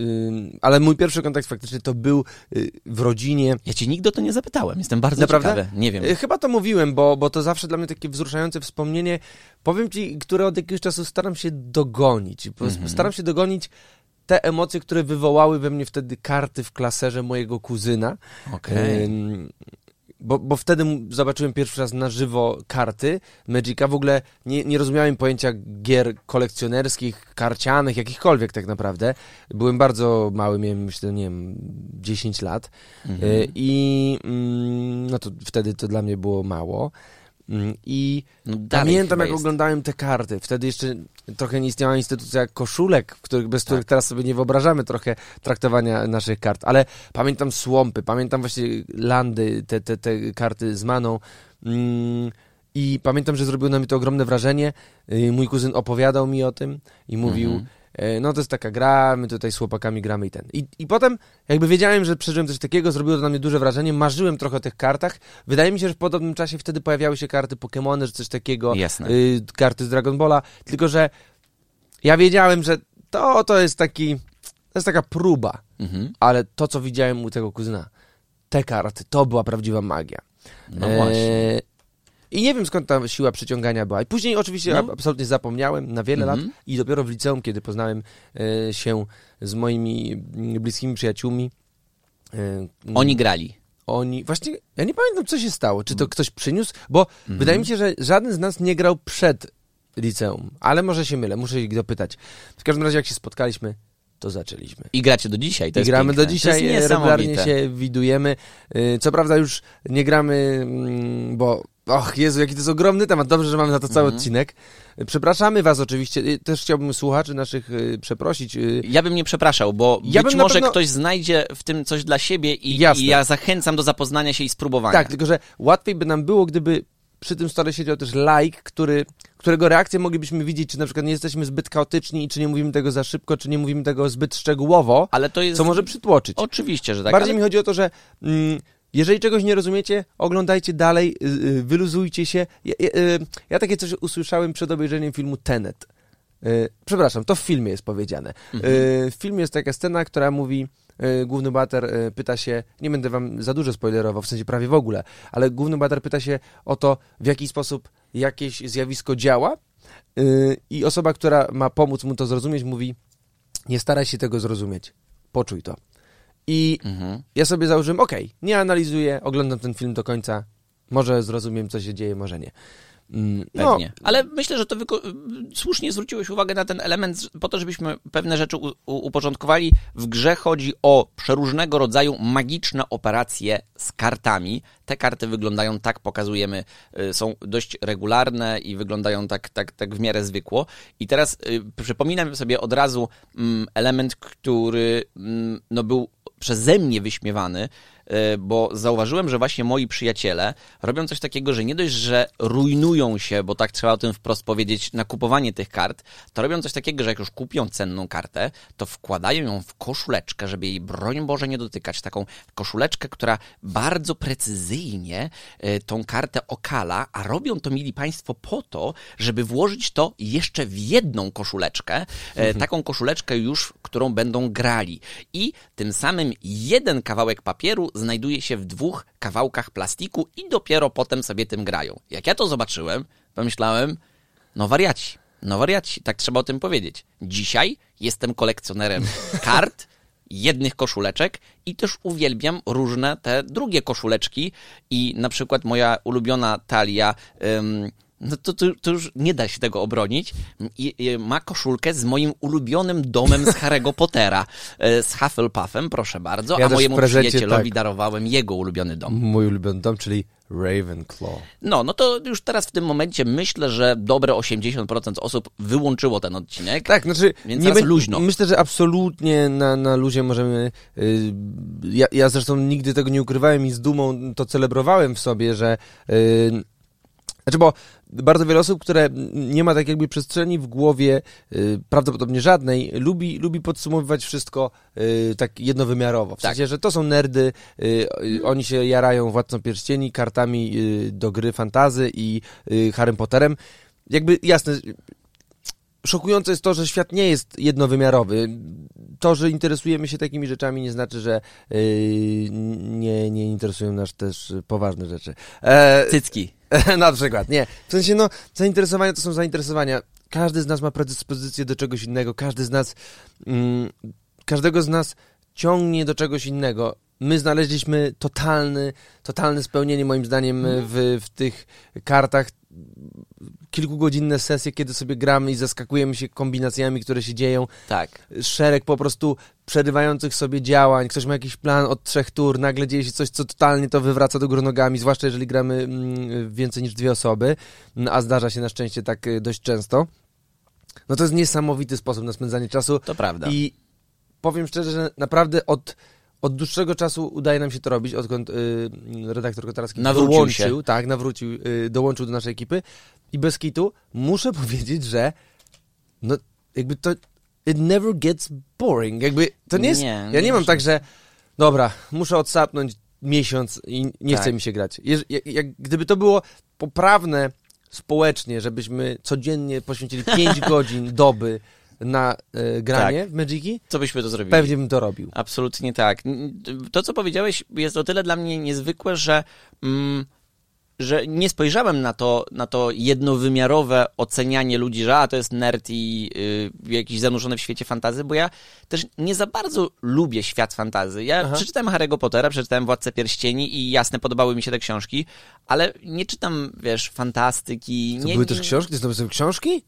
ym, ale mój pierwszy kontakt faktycznie to był y, w rodzinie. Ja cię nigdy o to nie zapytałem. Jestem bardzo Naprawdę? ciekawy. Nie wiem. Y, Chyba to mówiłem, bo, bo to zawsze dla mnie takie wzruszające wspomnienie. Powiem ci, które od jakiegoś czasu staram się dogonić. Mhm. Staram się dogonić te emocje, które wywołały we mnie wtedy karty w klaserze mojego kuzyna. Okej. Bo, bo wtedy zobaczyłem pierwszy raz na żywo karty Magica. W ogóle nie, nie rozumiałem pojęcia gier kolekcjonerskich, karcianych, jakichkolwiek tak naprawdę. Byłem bardzo mały, miałem myślę, nie wiem, 10 lat. Mhm. Y, I mm, no to wtedy to dla mnie było mało. Mm, I No pamiętam, jak jest. oglądałem te karty. Wtedy jeszcze trochę nie istniała instytucja koszulek, których, bez których teraz sobie nie wyobrażamy trochę traktowania naszych kart. Ale pamiętam słąpy, pamiętam właśnie landy, te, te, te karty z maną. Mm, I pamiętam, że zrobiło na mnie to ogromne wrażenie. Y, Mój kuzyn opowiadał mi o tym i mówił, Mhm. E, no to jest taka gra, my tutaj z chłopakami gramy i ten. I, I potem jakby wiedziałem, że przeżyłem coś takiego, zrobiło to na mnie duże wrażenie, marzyłem trochę o tych kartach. Wydaje mi się, że w podobnym czasie wtedy pojawiały się karty Pokémony, że coś takiego, y, karty z Dragon Balla, tylko że ja wiedziałem, że to, to jest taki, to jest taka próba, Mhm. ale to, co widziałem u tego kuzyna, te karty, to była prawdziwa magia. No właśnie. E, I nie wiem skąd ta siła przyciągania była. I później oczywiście No. ab- absolutnie zapomniałem na wiele Mhm. lat i dopiero w liceum, kiedy poznałem e, się z moimi mm, bliskimi przyjaciółmi. e, Oni grali. oni. Właśnie ja nie pamiętam, co się stało. Czy to Mm. ktoś przyniósł? Bo Mhm. wydaje mi się, że żaden z nas nie grał przed liceum, ale może się mylę, muszę ich dopytać. W każdym razie, jak się spotkaliśmy, to zaczęliśmy. I gracie do dzisiaj. To I gramy piękne. do dzisiaj, regularnie się widujemy. Y, Co prawda już nie gramy, mm, bo och Jezu, jaki to jest ogromny temat, dobrze, że mamy na to cały Mhm. odcinek. Przepraszamy was oczywiście, Y, też chciałbym słuchaczy naszych y, przeprosić. y, Ja bym nie przepraszał, bo Ja być może pewno- ktoś znajdzie w tym coś dla siebie i, i ja zachęcam do zapoznania się i spróbowania. Tak, tylko że łatwiej by nam było, gdyby przy tym stole siedział też like, który, którego reakcję moglibyśmy widzieć, czy na przykład nie jesteśmy zbyt chaotyczni, czy nie mówimy tego za szybko, czy nie mówimy tego zbyt szczegółowo, Ale to jest... co może przytłoczyć. Oczywiście, że tak. Bardziej ale... mi chodzi o to, że mm, jeżeli czegoś nie rozumiecie, oglądajcie dalej, y, y, wyluzujcie się. Ja, ja, y, ja takie coś usłyszałem przed obejrzeniem filmu Tenet. Przepraszam, to w filmie jest powiedziane. Mhm. W filmie jest taka scena, która mówi, główny bohater y, pyta się, nie będę wam za dużo spoilerował, w sensie prawie w ogóle, ale główny bohater pyta się o to, w jaki sposób jakieś zjawisko działa i osoba, która ma pomóc mu to zrozumieć, mówi, nie staraj się tego zrozumieć, poczuj to. I Mhm. ja sobie założyłem, okej, nie analizuję, oglądam ten film do końca, może zrozumiem, co się dzieje, może nie. Mm, no, Pewnie. Ale myślę, że to słusznie zwróciłeś uwagę na ten element po to, żebyśmy pewne rzeczy u- u- uporządkowali. W grze chodzi o przeróżnego rodzaju magiczne operacje z kartami. Te karty wyglądają tak, pokazujemy, y, są dość regularne i wyglądają tak, tak, tak w miarę zwykło. I teraz y, przypominam sobie od razu mm, element, który mm, no, był przeze mnie wyśmiewany, bo zauważyłem, że właśnie moi przyjaciele robią coś takiego, że nie dość, że rujnują się, bo tak trzeba o tym wprost powiedzieć, na kupowanie tych kart, to robią coś takiego, że jak już kupią cenną kartę, to wkładają ją w koszuleczkę, żeby jej broń Boże nie dotykać. Taką koszuleczkę, która bardzo precyzyjnie y, tą kartę okala, a robią to, mili Państwo, po to, żeby włożyć to jeszcze w jedną koszuleczkę, e, taką koszuleczkę już, którą będą grali. I tym samym jeden kawałek papieru znajduje się w dwóch kawałkach plastiku i dopiero potem sobie tym grają. Jak ja to zobaczyłem, pomyślałem, no wariaci, no wariaci, tak trzeba o tym powiedzieć. Dzisiaj jestem kolekcjonerem kart, jednych koszuleczek i też uwielbiam różne te drugie koszuleczki i na przykład moja ulubiona talia ym, no to, to, to już nie da się tego obronić. I, i ma koszulkę z moim ulubionym domem z Harry'ego Pottera, e, z Hufflepuffem, proszę bardzo, Ja a mojemu prezencie, przyjacielowi tak. darowałem jego ulubiony dom. mój ulubiony dom, czyli Ravenclaw. No, no to już teraz w tym momencie myślę, że dobre 80% osób wyłączyło ten odcinek. Tak, znaczy... Więc teraz bę- luźno. Myślę, że absolutnie na, na luzie możemy... y, ja, ja zresztą nigdy tego nie ukrywałem i z dumą to celebrowałem w sobie, że... y, znaczy, bo bardzo wiele osób, które nie ma tak jakby przestrzeni w głowie, y, prawdopodobnie żadnej, lubi, lubi podsumowywać wszystko y, tak jednowymiarowo. W Tak. sensie, że to są nerdy, y, y, oni się jarają Władcą Pierścieni, kartami y, do gry fantazy i y, Harrym Potterem. Jakby, jasne, szokujące jest to, że świat nie jest jednowymiarowy. To, że interesujemy się takimi rzeczami nie znaczy, że y, nie, nie interesują nas też poważne rzeczy. E, Cycki. na przykład, nie. W sensie, no, zainteresowania to są zainteresowania. Każdy z nas ma predyspozycję do czegoś innego, każdy z nas, mm, każdego z nas ciągnie do czegoś innego. My znaleźliśmy totalny, totalne spełnienie moim zdaniem w, w tych kartach. Kilkugodzinne sesje, kiedy sobie gramy i zaskakujemy się kombinacjami, które się dzieją Tak. szereg po prostu przerywających sobie działań, ktoś ma jakiś plan od trzech tur, nagle dzieje się coś, co totalnie to wywraca do góry nogami, zwłaszcza jeżeli gramy mm, więcej niż dwie osoby, mm, a zdarza się na szczęście tak y, dość często. No to jest niesamowity sposób na spędzanie czasu To prawda. i powiem szczerze, że naprawdę od, od dłuższego czasu udaje nam się to robić, odkąd y, redaktor Kotarski Nawrócił dołączył, się. tak, nawrócił, y, dołączył do naszej ekipy i bez kitu muszę powiedzieć, że no jakby to it never gets boring, jakby to nie jest, Nie, ja nie nie mam tak, że dobra, muszę odsapnąć miesiąc i nie Tak. chce mi się grać. Jak, gdyby to było poprawne społecznie, żebyśmy codziennie poświęcili 5 godzin doby na e, granie w Magiki, Co byśmy to zrobili? pewnie bym to robił. Absolutnie tak. To, co powiedziałeś, jest o tyle dla mnie niezwykłe, że, mm, że nie spojrzałem na to, na to jednowymiarowe ocenianie ludzi, że a, to jest nerd i y, jakiś zanurzony w świecie fantazy, bo ja też nie za bardzo lubię świat fantazy. Ja Aha. przeczytałem Harry'ego Pottera, przeczytałem Władcę Pierścieni i jasne, podobały mi się te książki, ale nie czytam, wiesz, fantastyki. To nie, były też książki? To są książki?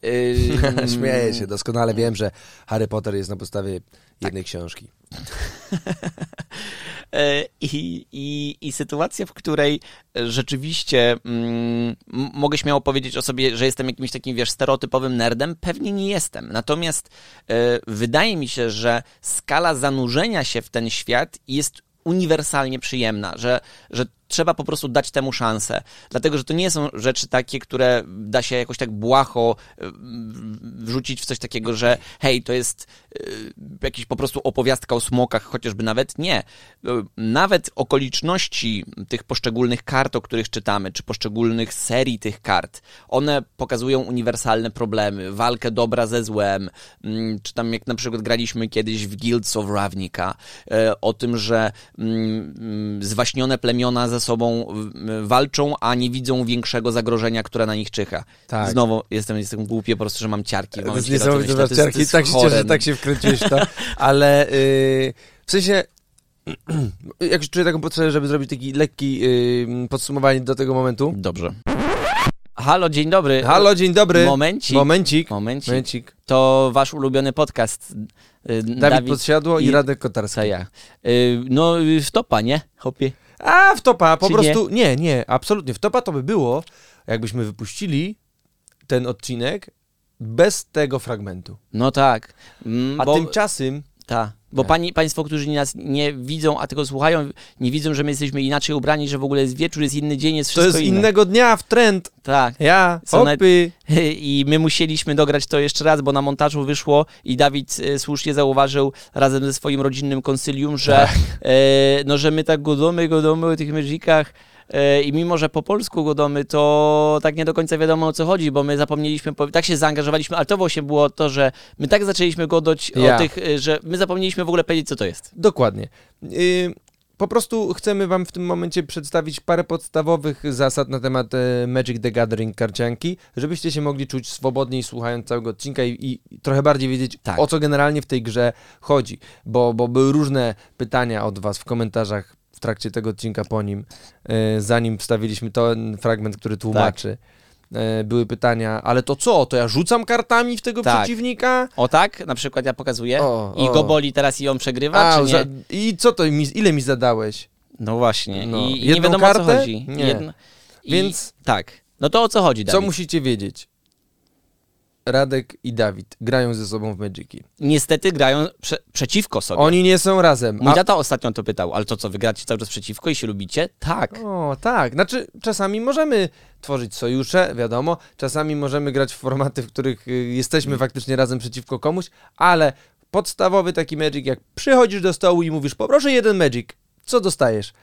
Ym, Śmieję się, doskonale wiem, że Harry Potter jest na podstawie jednej książki. E, I, i, I sytuacja, w której rzeczywiście mm, mogę śmiało powiedzieć o sobie, że jestem jakimś takim, wiesz, stereotypowym nerdem, pewnie nie jestem. Natomiast e, wydaje mi się, że skala zanurzenia się w ten świat jest uniwersalnie przyjemna, że, że trzeba po prostu dać temu szansę. Dlatego, że to nie są rzeczy takie, które da się jakoś tak błaho y, wrzucić w coś takiego, że hej, to jest y, jakiś po prostu opowiastka o smokach, chociażby nawet nie. Y, Nawet okoliczności tych poszczególnych kart, o których czytamy, czy poszczególnych serii tych kart, one pokazują uniwersalne problemy, walkę dobra ze złem, mm, czy tam jak na przykład graliśmy kiedyś w Guilds of Ravnica, e, o tym, że mm, mm, zwaśnione plemiona ze sobą mm, walczą, a nie widzą większego zagrożenia, które na nich czyha. Tak. Znowu jestem, jestem głupie, po prostu, że mam ciarki. w To jest niesamowite. To że jest- tak się cieszę, że tak się wkręciłeś to, ale yy, w sensie jak już czuję taką potrzebę, żeby zrobić taki lekki yy, podsumowanie do tego momentu. Dobrze. Halo, dzień dobry. Halo, dzień dobry. Momencik. Momencik. Momencik. Momencik. To wasz ulubiony podcast. y, Dawid, Podsiadło i, i- Radek Kotarski. Co ja? Y, No, y, w topa, nie? Hopie. A, w topa, po Czy prostu, nie? nie, absolutnie. W topa to by było, jakbyśmy wypuścili ten odcinek bez tego fragmentu. No tak. Mm, A bo, tymczasem, ta, bo pani, państwo, którzy nas nie widzą, a tylko słuchają, nie widzą, że my jesteśmy inaczej ubrani, że w ogóle jest wieczór, jest inny dzień, jest to wszystko jest inne. innego dnia w trend. Tak. Ja, Są hopy. I my musieliśmy dograć to jeszcze raz, bo na montażu wyszło i Dawid e, słusznie zauważył razem ze swoim rodzinnym konsylium, że, Tak. e, no, że my tak godomy, godomy o tych mężikach i mimo, że po polsku godomy, to tak nie do końca wiadomo o co chodzi, bo my zapomnieliśmy, po- tak się zaangażowaliśmy, ale to właśnie było to, że my tak zaczęliśmy godać Ja. o tych, e, że my zapomnieliśmy w ogóle powiedzieć, co to jest. Dokładnie. Yy, po prostu chcemy wam w tym momencie przedstawić parę podstawowych zasad na temat e, Magic the Gathering karcianki, żebyście się mogli czuć swobodniej słuchając całego odcinka i, i trochę bardziej wiedzieć, Tak. o co generalnie w tej grze chodzi. Bo, bo były różne pytania od was w komentarzach trakcie tego odcinka po nim, e, zanim wstawiliśmy ten fragment, który tłumaczy. E, były pytania, ale to co? To ja rzucam kartami w tego Tak. przeciwnika? O tak, na przykład ja pokazuję O, i o. go boli teraz i on przegrywa, A, czy nie? za, I co to, mi, ile mi zadałeś? No właśnie. No. I, i nie wiadomo o co kartę? chodzi. Nie. Jedno- I, Więc- Tak. No to o co chodzi, Co Dawid? musicie wiedzieć? Radek i Dawid grają ze sobą w Magiki. Niestety grają prze, przeciwko sobie. Oni nie są razem. Mój A... tata ostatnio to pytał, ale to co, wygracie cały czas przeciwko i się lubicie? Tak. O, tak. Znaczy, czasami możemy tworzyć sojusze, wiadomo. Czasami możemy grać w formaty, w których y, jesteśmy faktycznie razem przeciwko komuś, ale podstawowy taki Magic, jak przychodzisz do stołu i mówisz, poproszę jeden Magic, co dostajesz?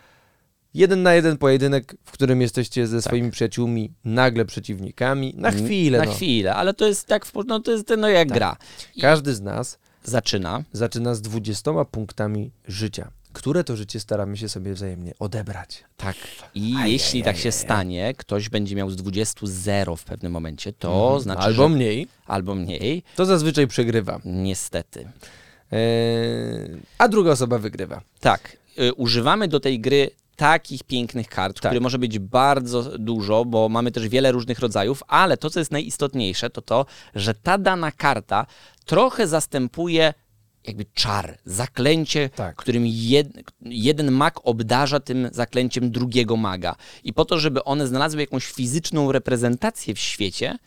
Jeden na jeden pojedynek, w którym jesteście ze swoimi przyjaciółmi, nagle przeciwnikami, na chwilę. Tak. Na no. chwilę, ale to jest jak, w, no to jest no jak Tak. gra. I Każdy z nas zaczyna. zaczyna z 20 punktami życia, które to życie staramy się sobie wzajemnie odebrać. Tak. I Ajajaj. jeśli tak się stanie, ktoś będzie miał z 20 0 w pewnym momencie, to znaczy, Albo mniej, albo mniej. to zazwyczaj przegrywa. Niestety. Eee, a druga osoba wygrywa. Tak. Y, używamy do tej gry takich pięknych kart, Tak. które może być bardzo dużo, bo mamy też wiele różnych rodzajów, ale to, co jest najistotniejsze, to to, że ta dana karta trochę zastępuje jakby czar, zaklęcie, Tak. którym jed, jeden mag obdarza tym zaklęciem drugiego maga. I po to, żeby one znalazły jakąś fizyczną reprezentację w świecie,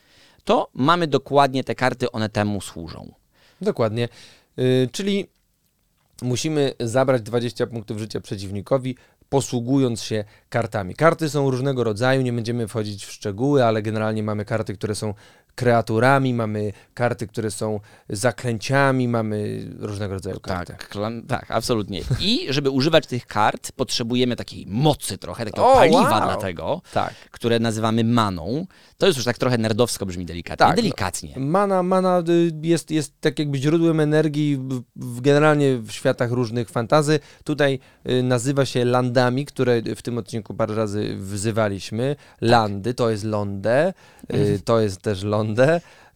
to mamy dokładnie te karty, one temu służą. Dokładnie. Yy, czyli musimy zabrać 20 punktów życia przeciwnikowi, posługując się kartami. Karty są różnego rodzaju, nie będziemy wchodzić w szczegóły, ale generalnie mamy karty, które są kreaturami, mamy karty, które są zaklęciami, mamy różnego rodzaju karty. Tak, klan- tak, absolutnie. I żeby używać tych kart, potrzebujemy takiej mocy trochę, takiego O, paliwa wow. dla tego, Tak. które nazywamy maną. To jest już tak trochę nerdowsko brzmi delikatnie. Tak, delikatnie. Mana, mana y, jest, jest tak jakby źródłem energii w, w generalnie w światach różnych fantazy. Tutaj y, nazywa się landami, które w tym odcinku parę razy wzywaliśmy. Landy to jest Londę, y, to jest też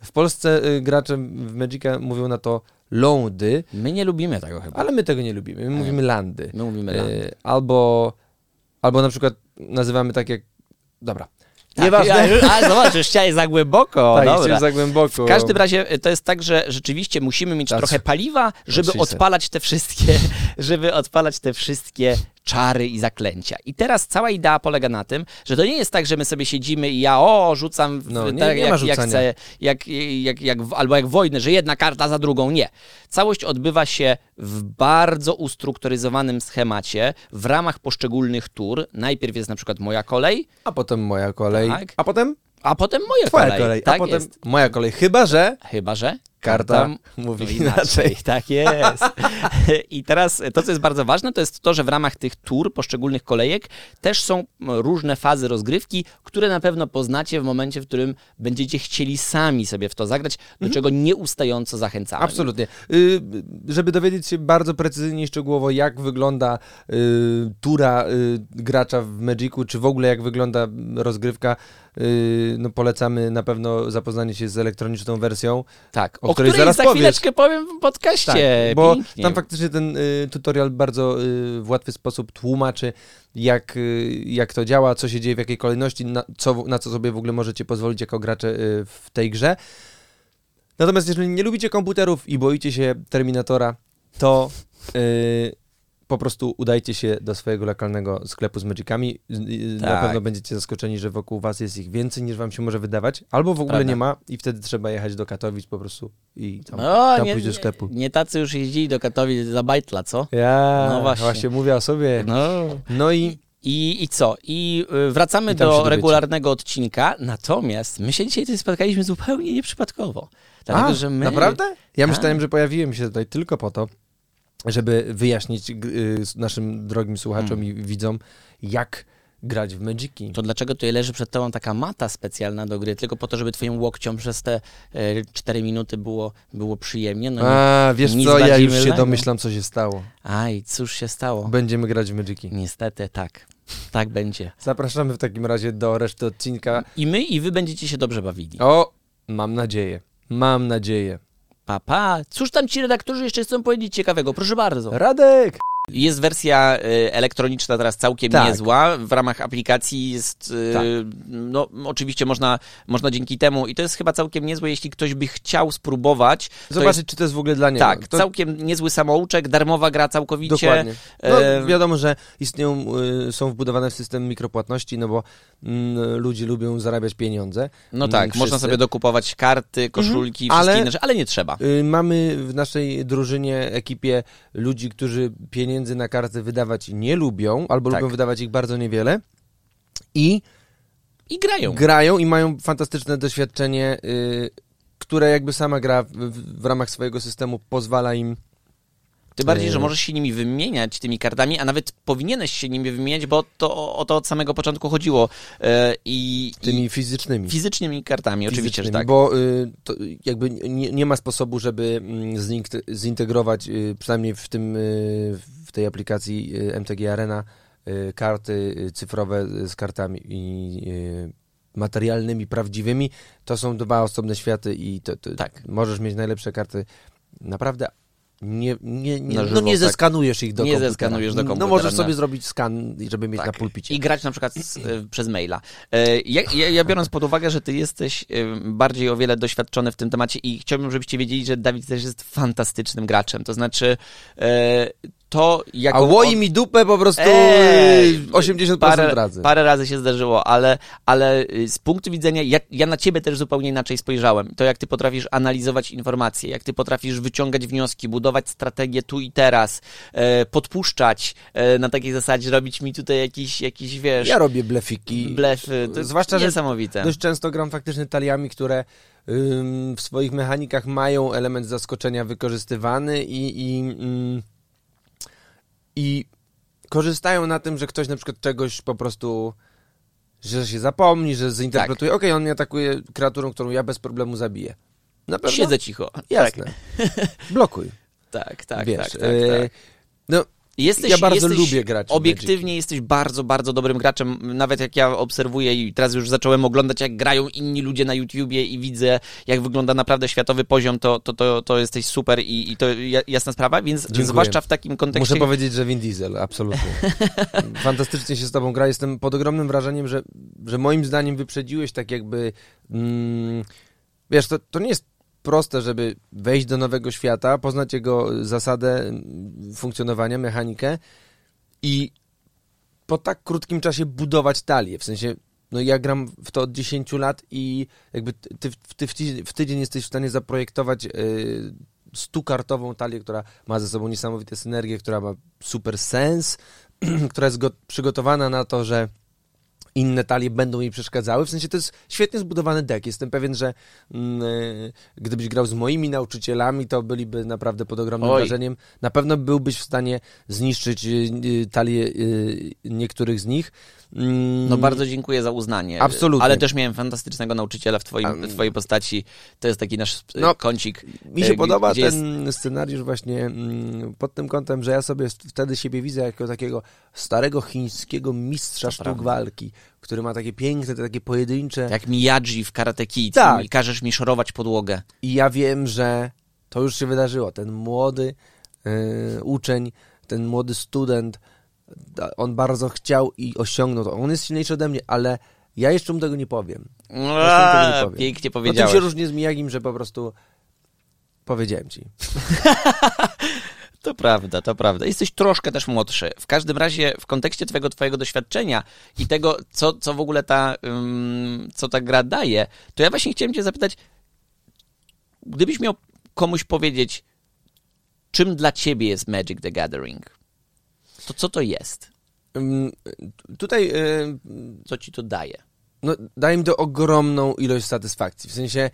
W Polsce y, gracze w Magica mówią na to lądy, My nie lubimy tego chyba. ale my tego nie lubimy. My mówimy landy. My mówimy Y, landy. Albo, albo na przykład nazywamy tak jak... Dobra. Tak, Nieważne. A, a zobacz, już chciałeś za głęboko. tak, dobra. za głęboko. W każdym razie y, to jest tak, że rzeczywiście musimy mieć That's- trochę paliwa, żeby odpalać te wszystkie, żeby odpalać te wszystkie czary i zaklęcia. I teraz cała idea polega na tym, że to nie jest tak, że my sobie siedzimy i ja o, rzucam w, No, nie- tak, nie jak, jak chcę, jak, jak, jak, albo jak wojny, że jedna karta za drugą. Nie. Całość odbywa się w bardzo ustrukturyzowanym schemacie w ramach poszczególnych tur. Najpierw jest na przykład moja kolej, A potem moja kolej. Tak. A potem a potem moja twoja kolej. kolej. Tak a potem jest. moja kolej. Chyba, że Chyba, że karta mówi no inaczej. Tak jest. I teraz to, co jest bardzo ważne, to jest to, że w ramach tych tur, poszczególnych kolejek, też są różne fazy rozgrywki, które na pewno poznacie w momencie, w którym będziecie chcieli sami sobie w to zagrać, do czego nieustająco zachęcamy. Mhm. Absolutnie. Y, żeby dowiedzieć się bardzo precyzyjnie i szczegółowo, jak wygląda y, tura y, gracza w Magicu, czy w ogóle jak wygląda rozgrywka, no polecamy na pewno zapoznanie się z elektroniczną wersją. Tak, o o, której której zaraz za powiesz. chwileczkę powiem w podcaście. Tak, bo Pięknie. tam faktycznie ten y, tutorial bardzo y, w łatwy sposób tłumaczy, jak, y, jak to działa, co się dzieje, w jakiej kolejności, na co, na co sobie w ogóle możecie pozwolić jako gracze y, w tej grze. Natomiast jeżeli nie lubicie komputerów i boicie się Terminatora, to y, po prostu udajcie się do swojego lokalnego sklepu z Magicami. Na Tak. pewno będziecie zaskoczeni, że wokół was jest ich więcej niż wam się może wydawać, albo w ogóle Prawda. nie ma i wtedy trzeba jechać do Katowic po prostu i tam, no, tam nie, pójść do sklepu. Nie, nie tacy już jeździli do Katowic za bajtla, co? Ja, No właśnie. właśnie. mówię o sobie. No, No. i I, I co? I y, wracamy I do regularnego odcinka, natomiast my się dzisiaj tutaj spotkaliśmy zupełnie nieprzypadkowo. Dlatego, A, że my... naprawdę? Ja A. myślałem, że pojawiłem się tutaj tylko po to, żeby wyjaśnić y, naszym drogim słuchaczom i widzom, jak grać w Magiki. To dlaczego tutaj leży przed tobą taka mata specjalna do gry? Tylko po to, żeby twoim łokciom przez te e, 4 minuty było, było przyjemnie? No. A, wiesz co, ja już się mylnego. domyślam, co się stało. Aj, cóż się stało? Będziemy grać w Magiki. Niestety tak. Tak będzie. Zapraszamy w takim razie do reszty odcinka. I my, i wy będziecie się dobrze bawili. O, mam nadzieję. Mam nadzieję. Pa, pa. Cóż tam ci redaktorzy jeszcze chcą powiedzieć ciekawego? Proszę bardzo. Radek! Jest wersja y, elektroniczna teraz całkiem Tak. niezła. W ramach aplikacji jest, y, Tak. no oczywiście można, można dzięki temu, i to jest chyba całkiem niezłe, jeśli ktoś by chciał spróbować. to Zobaczyć, jest, czy to jest w ogóle dla niego. tak, to, całkiem niezły samouczek, darmowa gra całkowicie. Dokładnie. No, wiadomo, że istnieją, y, są wbudowane w system mikropłatności, no bo mm, ludzie lubią zarabiać pieniądze. No tak, Mm, można wszyscy. sobie dokupować karty, koszulki, Mhm. wszystkie Ale- inne rzeczy, ale nie trzeba. Mamy w naszej drużynie, ekipie ludzi, którzy pieniędzy na karty wydawać nie lubią, albo Tak. lubią wydawać ich bardzo niewiele i I grają. grają i mają fantastyczne doświadczenie, y, które jakby sama gra w, w ramach swojego systemu pozwala im Tym bardziej, Yy. że możesz się nimi wymieniać, tymi kartami, a nawet powinieneś się nimi wymieniać, bo to o to od samego początku chodziło. E, I, tymi fizycznymi. fizycznymi kartami, oczywiście, że fizycznymi, tak. Bo y, jakby nie, nie ma sposobu, żeby mm, zintegrować, y, przynajmniej w tym y, w tej aplikacji MTG Arena, karty cyfrowe z kartami i materialnymi, prawdziwymi. To są dwa osobne światy i to, to Tak. możesz mieć najlepsze karty. Naprawdę nie, nie, nie, no żywo, nie tak. zeskanujesz ich do Nie komputera. zeskanujesz do No komputera, możesz no. sobie zrobić skan, żeby mieć Tak. na pulpicie. I grać na przykład z, e, przez maila. E, Ja, ja, ja biorąc pod uwagę, że ty jesteś e, bardziej o wiele doświadczony w tym temacie i chciałbym, żebyście wiedzieli, że Dawid też jest fantastycznym graczem. To znaczy, to jako... A łoi mi dupę po prostu Eee, 80% parę, razy. Parę razy się zdarzyło, ale, ale y, z punktu widzenia, ja, ja na ciebie też zupełnie inaczej spojrzałem. To jak ty potrafisz analizować informacje, jak ty potrafisz wyciągać wnioski, budować strategię tu i teraz, e, podpuszczać e, na takiej zasadzie, robić mi tutaj jakiś, jakiś wiesz, Ja robię blefiki. blefy. To Zwłaszcza, że niesamowite. Dość często gram faktycznie taliami, które ym, w swoich mechanikach mają element zaskoczenia wykorzystywany i, i, ym, i korzystają na tym, że ktoś na przykład czegoś po prostu, że się zapomni, że zinterpretuje, okej, on mnie atakuje kreaturą, którą ja bez problemu zabiję. Na pewno? Siedzę cicho. Jasne. Blokuj. Tak, tak, Wiesz, tak, tak, e, tak. No, Jesteś, Ja bardzo jesteś lubię grać Obiektywnie jesteś bardzo, bardzo dobrym graczem. Nawet jak ja obserwuję i teraz już zacząłem oglądać, jak grają inni ludzie na YouTubie i widzę, jak wygląda naprawdę światowy poziom, to, to, to, to jesteś super i, i to ja- jasna sprawa, więc Dziękuję. zwłaszcza w takim kontekście... Muszę powiedzieć, że Vin Diesel, absolutnie. Fantastycznie się z tobą gra. Jestem pod ogromnym wrażeniem, że, że moim zdaniem wyprzedziłeś tak jakby... Mm, wiesz, to, to nie jest proste, żeby wejść do nowego świata, poznać jego zasadę mm, funkcjonowania, mechanikę i po tak krótkim czasie budować talię. W sensie, no ja gram w to od 10 lat i jakby ty, ty w, tydzień, jesteś w stanie zaprojektować yy, stukartową talię, która ma ze sobą niesamowite synergie, która ma super sens, która jest go, przygotowana na to, że inne talie będą jej przeszkadzały. W sensie to jest świetnie zbudowany deck. Jestem pewien, że mm, e, gdybyś grał z moimi nauczycielami, to byliby naprawdę pod ogromnym Oj. wrażeniem. Na pewno byłbyś w stanie zniszczyć y, y, talię y, niektórych z nich. Mm, No bardzo dziękuję za uznanie. Absolutnie. Ale też miałem fantastycznego nauczyciela w, twoim, w twojej postaci. To jest taki nasz e, No, kącik. Mi e, się g- podoba gdzie jest- ten scenariusz właśnie mm, pod tym kątem, że ja sobie wtedy siebie widzę jako takiego starego chińskiego mistrza To sztuk prawda. walki, który ma takie piękne, takie pojedyncze... Jak Miyagi w Karate Kid Tak. i każesz mi szorować podłogę. I ja wiem, że to już się wydarzyło. Ten młody y, uczeń, ten młody student, on bardzo chciał i osiągnął to. On jest silniejszy ode mnie, ale ja jeszcze mu tego nie powiem. Mu tego nie Aaa, powiem. Pięknie No tym powiedziałeś. się różni z Miyagim, że po prostu powiedziałem ci. To prawda, to prawda. Jesteś troszkę też młodszy. W każdym razie w kontekście twojego, twojego doświadczenia i tego, co, co w ogóle ta, ym, co ta gra daje, to ja właśnie chciałem cię zapytać, gdybyś miał komuś powiedzieć, czym dla ciebie jest Magic the Gathering, to co to jest? Ym, Tutaj y, Co ci to daje? no, daje mi to ogromną ilość satysfakcji. W sensie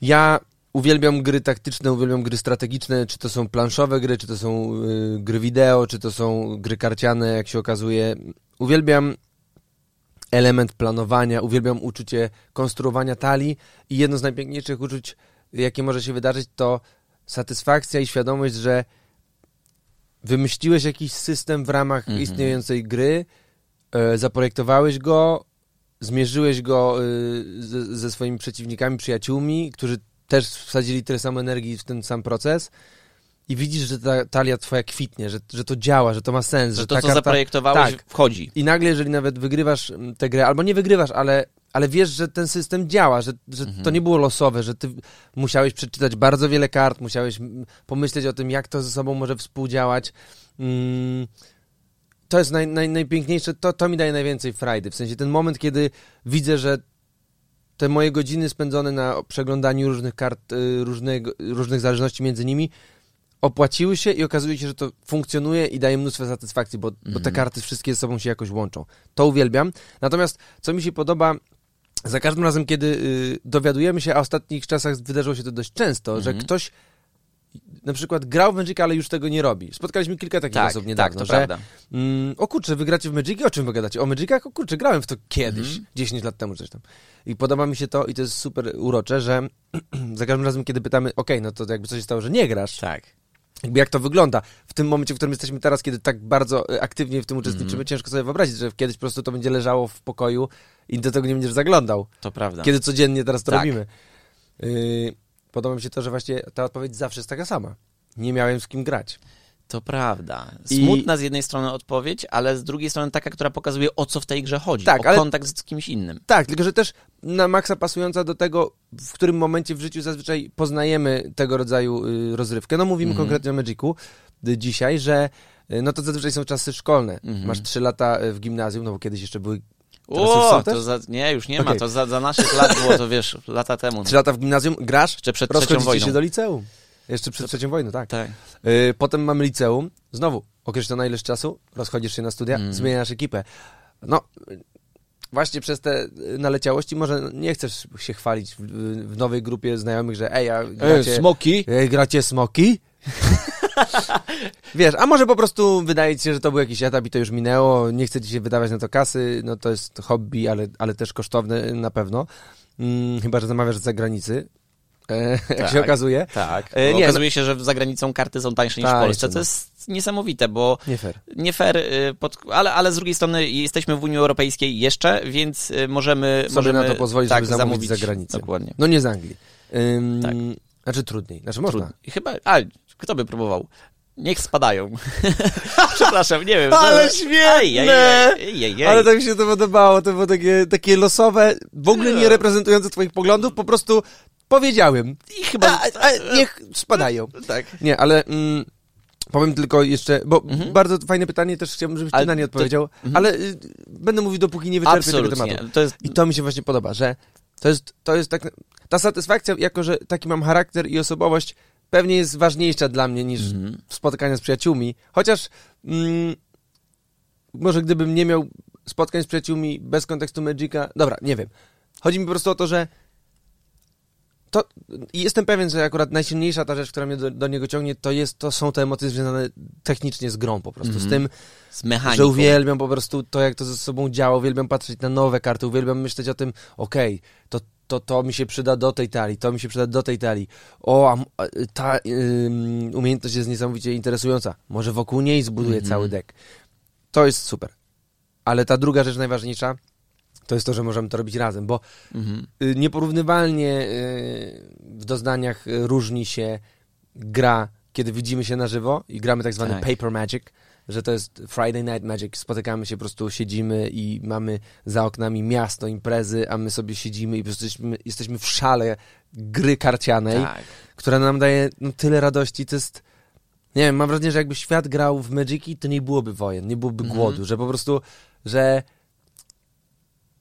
ja uwielbiam gry taktyczne, uwielbiam gry strategiczne, czy to są planszowe gry, czy to są y, gry wideo, czy to są gry karciane, jak się okazuje. Uwielbiam element planowania, uwielbiam uczucie konstruowania talii i jedno z najpiękniejszych uczuć, jakie może się wydarzyć, to satysfakcja i świadomość, że wymyśliłeś jakiś system w ramach Mhm. istniejącej gry, e, zaprojektowałeś go, zmierzyłeś go y, ze, ze swoimi przeciwnikami, przyjaciółmi, którzy też wsadzili tyle samo energii w ten sam proces i widzisz, że ta talia twoja kwitnie, że, że to działa, że to ma sens, że, Że to, co karta... zaprojektowałeś, tak. wchodzi. I nagle, jeżeli nawet wygrywasz tę grę, albo nie wygrywasz, ale, ale wiesz, że ten system działa, że, że Mhm. to nie było losowe, że ty musiałeś przeczytać bardzo wiele kart, musiałeś pomyśleć o tym, jak to ze sobą może współdziałać. Mm, to jest naj, naj, najpiękniejsze, to, to mi daje najwięcej frajdy. W sensie ten moment, kiedy widzę, że te moje godziny spędzone na przeglądaniu różnych kart, y, różnego, różnych zależności między nimi opłaciły się i okazuje się, że to funkcjonuje i daje mnóstwo satysfakcji, bo, bo te Mhm. karty wszystkie ze sobą się jakoś łączą. To uwielbiam. Natomiast co mi się podoba, za każdym razem, kiedy y, dowiadujemy się, a w ostatnich czasach wydarzyło się to dość często, że Mhm. ktoś na przykład grał w Magic, ale już tego nie robi. Spotkaliśmy kilka takich Tak, osób tak, niedawno, to że prawda. Mm, o kurczę, wy gracie w Magic? O czym wy gadacie? O Magicach? O kurczę, grałem w to kiedyś, Mhm. 10 lat temu coś tam. I podoba mi się to i to jest super urocze, że za każdym razem, kiedy pytamy, okej, no to jakby coś się stało, że nie grasz, Tak. Jakby jak to wygląda w tym momencie, w którym jesteśmy teraz, kiedy tak bardzo e, aktywnie w tym uczestniczymy, ciężko sobie wyobrazić, że kiedyś po prostu to będzie leżało w pokoju i do tego nie będziesz zaglądał, To prawda. kiedy codziennie teraz to Tak. robimy. Yy, podoba mi się to, że właśnie ta odpowiedź zawsze jest taka sama. Nie miałem z kim grać. To prawda. I- Smutna z jednej strony odpowiedź, ale z drugiej strony taka, która pokazuje, o co w tej grze chodzi. Tak, o ale- kontakt z kimś innym. Tak, tylko że też na maksa pasująca do tego, w którym momencie w życiu zazwyczaj poznajemy tego rodzaju y, rozrywkę. No mówimy Mhm. konkretnie o Magicu. y, dzisiaj, że y, no to zazwyczaj są czasy szkolne. Mhm. Masz trzy lata w gimnazjum, no bo kiedyś jeszcze były O, to za, nie, już nie ma, Okej. to za, za naszych lat było to, wiesz, lata temu. trzy lata w gimnazjum, grasz, Jeszcze przed trzecią wojną. się do liceum. Jeszcze przed trzecią wojną, tak. Tak. Y, potem mamy liceum, znowu określona ilość czasu, rozchodzisz się na studia, Mhm. zmieniasz ekipę. No, y, właśnie przez te y, naleciałości może nie chcesz się chwalić w, w nowej grupie znajomych, że ej, a gracie, smoki. ej, gracie smoki? Wiesz, a może po prostu wydaje ci się, że to był jakiś etap i to już minęło, nie chce ci się wydawać na to kasy, no to jest hobby, ale, ale też kosztowne na pewno. Mm, chyba, że zamawiasz z zagranicy, e, jak Tak. się okazuje. Tak. E, nie, okazuje się, że za granicą karty są tańsze niż w Tańsze, Polsce, no. co jest niesamowite, bo Nie fair. nie fair, y, pod, ale, ale z drugiej strony jesteśmy w Unii Europejskiej jeszcze, więc y, możemy Sobie możemy, na to pozwolić, tak, żeby zamówić za granicę. Dokładnie. No nie z Anglii. Ym, Tak. Znaczy trudniej. Znaczy można. Chyba, a, kto by próbował? Niech spadają. Przepraszam, nie wiem. Ale no- świetne! Ale tak mi się to podobało. To było takie, takie losowe, w ogóle nie reprezentujące twoich poglądów, po prostu powiedziałem. I chyba... A, a, niech spadają. tak. Nie, ale mm, powiem tylko jeszcze, bo Mhm. bardzo fajne pytanie, też chciałbym, żebyś ty Ale na nie to- odpowiedział, mhm. ale y, będę mówił, dopóki nie wyczerpię tego Absolutnie. tematu. To jest... I to mi się właśnie podoba, że to jest, to jest tak, ta satysfakcja, jako że taki mam charakter i osobowość, pewnie jest ważniejsza dla mnie niż Mhm. spotkania z przyjaciółmi, chociaż mm, może gdybym nie miał spotkań z przyjaciółmi bez kontekstu Magica, dobra, nie wiem. Chodzi mi po prostu o to, że to i jestem pewien, że akurat najsilniejsza ta rzecz, która mnie do, do niego ciągnie, to jest, to są te emocje związane technicznie z grą po prostu, z Mhm. tym, Z mechaniką. że uwielbiam po prostu to, jak to ze sobą działa, uwielbiam patrzeć na nowe karty, uwielbiam myśleć o tym, okej, to, to, to mi się przyda do tej talii, to mi się przyda do tej talii. O, a, ta ym, umiejętność jest niesamowicie interesująca. Może wokół niej zbuduję Mhm. cały deck. To jest super. Ale ta druga rzecz najważniejsza, to jest to, że możemy to robić razem, bo Mhm. y, nieporównywalnie y, w doznaniach y, różni się gra, kiedy widzimy się na żywo i gramy tak zwany Tak. paper magic, że to jest Friday Night Magic, spotykamy się, po prostu siedzimy i mamy za oknami miasto, imprezy, a my sobie siedzimy i po prostu jesteśmy, jesteśmy w szale gry karcianej, Tak. która nam daje no, tyle radości, to jest... Nie wiem, mam wrażenie, że jakby świat grał w Magiki, to nie byłoby wojen, nie byłoby Mhm. głodu, że po prostu, że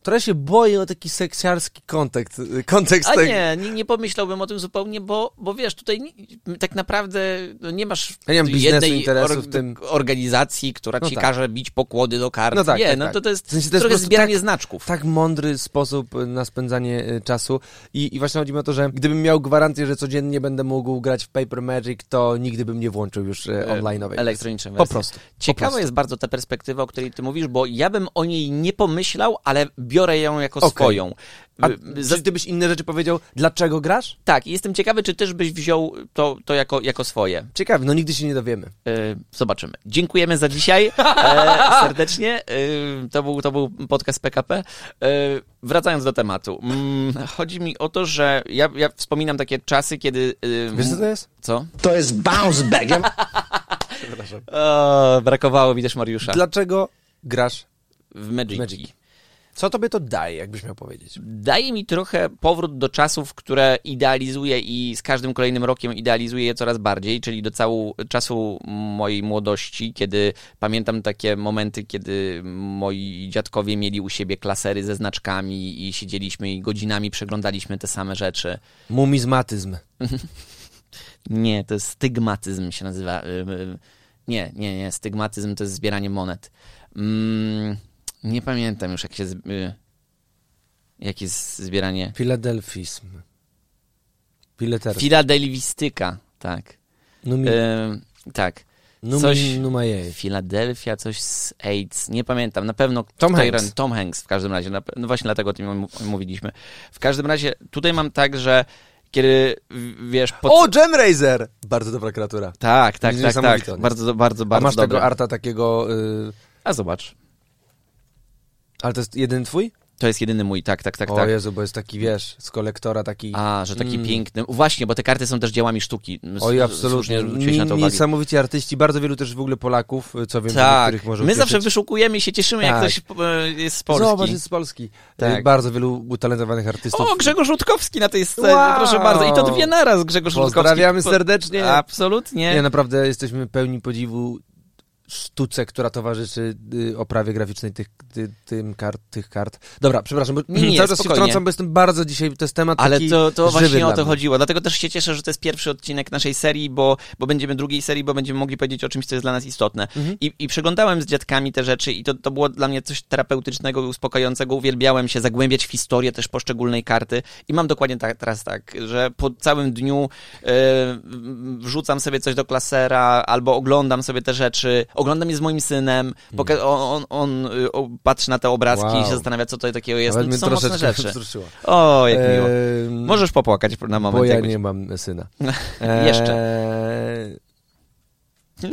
trochę się boję o taki seksiarski kontekst, kontekst A tego. nie, nie, nie pomyślałbym o tym zupełnie, bo, bo wiesz, tutaj nie, tak naprawdę no nie masz Ja nie mam jednej interesu w tym. organizacji, która No ci tak. każe bić pokłody do kart. No tak, nie, tak, no tak. to, to jest W sensie to jest po trochę zbieranie tak- znaczków. tak mądry sposób y, na spędzanie y, czasu I, i właśnie chodzi mi o to, że gdybym miał gwarancję, że codziennie będę mógł grać w Paper Magic, to nigdy bym nie włączył już y, E, online'owej. Elektroniczne Po wersje. prostu. po Ciekawa prostu. jest bardzo ta perspektywa, o której ty mówisz, bo ja bym o niej nie pomyślał, ale biorę ją jako Okej. swoją. A Y, za- czy ty byś inne rzeczy powiedział, dlaczego grasz? Tak, i jestem ciekawy, czy też byś wziął to, to jako, jako swoje. Ciekawe, no nigdy się nie dowiemy. E, zobaczymy. Dziękujemy za dzisiaj e, serdecznie. E, to, był, to był podcast PKP. E, wracając do tematu. Mm, chodzi mi o to, że ja, ja wspominam takie czasy, kiedy... e, Wiesz co to jest? Co? To jest bounce back. Ja O, brakowało mi też Mariusza. Dlaczego grasz? W Magic. Magic. Co tobie to daje, jakbyś miał powiedzieć? Daje mi trochę powrót do czasów, które idealizuję i z każdym kolejnym rokiem idealizuję je coraz bardziej, czyli do cału czasu mojej młodości, kiedy pamiętam takie momenty, kiedy moi dziadkowie mieli u siebie klasery ze znaczkami i siedzieliśmy i godzinami przeglądaliśmy te same rzeczy. Mumizmatyzm. Nie, to jest stygmatyzm się nazywa. Nie, nie, nie, stygmatyzm to jest zbieranie monet. Mm, nie pamiętam już, jak się... z- y, Jak jest zbieranie... Filadelfizm. Fileter. Filadelwistyka, tak. Numi, Ym, tak. numi, coś- Numaje. Filadelfia, coś z AIDS, nie pamiętam, na pewno Tom Hanks. ran- Tom Hanks w każdym razie, no właśnie dlatego o tym mówiliśmy. W każdym razie tutaj mam tak, że kiedy wiesz... Pod... O, Gemraiser! Bardzo dobra kreatura. Tak, tak, tak, tak. jest. Bardzo, bardzo, A bardzo masz dobre. tego arta takiego... Y... A zobacz. Ale to jest jeden twój? To jest jedyny mój, tak, tak, tak, o tak. Jezu, bo jest taki, wiesz, z kolektora taki... A, że taki Mm. piękny. Właśnie, bo te karty są też dziełami sztuki. Oj, absolutnie. na to. Niesamowici artyści, bardzo wielu też w ogóle Polaków, co wiem, Tak, których może my ucieszyć. zawsze wyszukujemy i się cieszymy, jak Tak. ktoś e, jest z Polski. Zobacz, jest z Polski. Tak. Tak. Bardzo wielu utalentowanych artystów. O, Grzegorz Rutkowski na tej scenie, Wow. proszę bardzo. I to dwie naraz Grzegorz Rutkowski. Pozdrawiamy Po- serdecznie. Absolutnie. Nie, naprawdę jesteśmy pełni podziwu sztuce, która towarzyszy y, oprawie graficznej tych, ty, tym kart, tych kart. Dobra, przepraszam, bo Nie, nie, cały czas spokojnie. się wtrącam, bo jestem bardzo dzisiaj, to jest temat Ale to, to właśnie o to chodziło. Dlatego też się cieszę, że to jest pierwszy odcinek naszej serii, bo, bo będziemy drugiej serii, bo będziemy mogli powiedzieć o czymś, co jest dla nas istotne. Mhm. I, I przeglądałem z dziadkami te rzeczy i to, to było dla mnie coś terapeutycznego i uspokajającego. Uwielbiałem się zagłębiać w historię też poszczególnej karty i mam dokładnie tak, teraz tak, że po całym dniu e, wrzucam sobie coś do klasera albo oglądam sobie te rzeczy, oglądam je z moim synem, poka- on, on, on y, patrzy na te obrazki Wow. i się zastanawia, co to takiego jest. Nawet No, to są mocne rzeczy. wzruszyło. O, jak miło. Możesz popłakać na moment. bo ja jakbyś- nie mam syna. Jeszcze. Eee,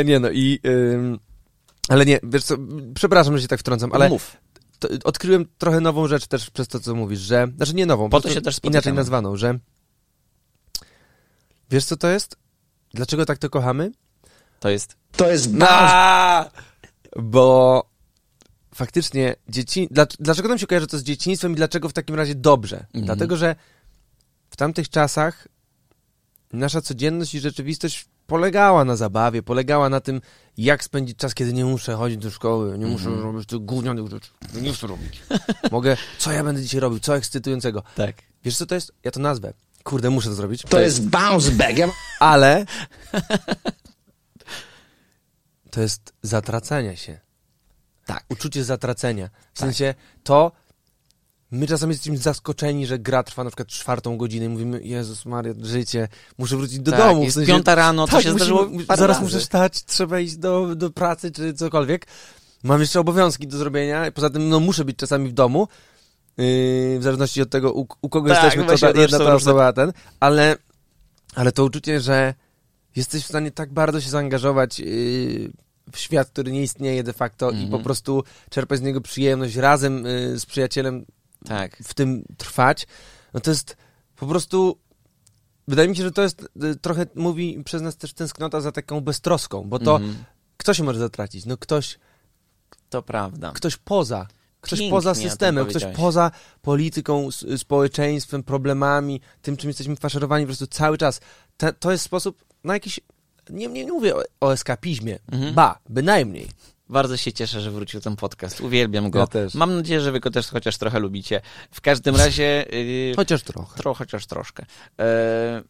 e, nie no i... ym, ale nie, wiesz co, przepraszam, że się tak wtrącam, ale Mów. to, odkryłem trochę nową rzecz też przez to, co mówisz, że... Znaczy nie nową, Po to się też spotykamy. inaczej nazwaną, że... Wiesz co to jest? Dlaczego tak to kochamy? To jest. To jest A! Bo faktycznie dzieci... Dla, dlaczego nam się kojarzy to z dzieciństwem i dlaczego w takim razie dobrze? Mhm. Dlatego, że w tamtych czasach nasza codzienność i rzeczywistość polegała na zabawie, polegała na tym, jak spędzić czas, kiedy nie muszę chodzić do szkoły, nie muszę Mhm. robić tych gównianych rzeczy, nie chcę robić. Mogę, co ja będę dzisiaj robił, co ekscytującego. Tak. Wiesz co to jest? Ja to nazwę. Kurde, muszę to zrobić. To jest bounce back. Ja Ale to jest zatracania się. Tak. Uczucie zatracenia. W sensie to my czasami jesteśmy zaskoczeni, że gra trwa na przykład czwartą godzinę i mówimy, Jezus Maria, życie, muszę wrócić do Tak, domu. jest piąta rano, to się musimy- zdarzyło Zaraz razy. muszę stać, trzeba iść do, do pracy czy cokolwiek. Mam jeszcze obowiązki do zrobienia, poza tym no, muszę być czasami w domu, yy, w zależności od tego, u, u kogo Tak, jesteśmy, to ta jedna ta osoba, ten, ale, ale to uczucie, że jesteś w stanie tak bardzo się zaangażować yy, w świat, który nie istnieje de facto i Mhm. po prostu czerpać z niego przyjemność razem yy, z przyjacielem Tak. w tym trwać, no to jest po prostu. Wydaje mi się, że to jest y, trochę mówi przez nas też tęsknota za taką beztroską, bo to Mhm. kto się może zatracić? No ktoś, To prawda. ktoś poza. Ktoś Pięknie poza systemem, ktoś poza polityką, społeczeństwem, problemami, tym, czym jesteśmy faszerowani po prostu cały czas. Te, to jest sposób na jakiś. Nie, nie, nie mówię o, o eskapizmie, Mhm. ba, bynajmniej. Bardzo się cieszę, że wrócił ten podcast. Uwielbiam go. Ja też. Mam nadzieję, że wy go też chociaż trochę lubicie. W każdym razie. Yy, Chociaż trochę. Tro, chociaż troszkę. E,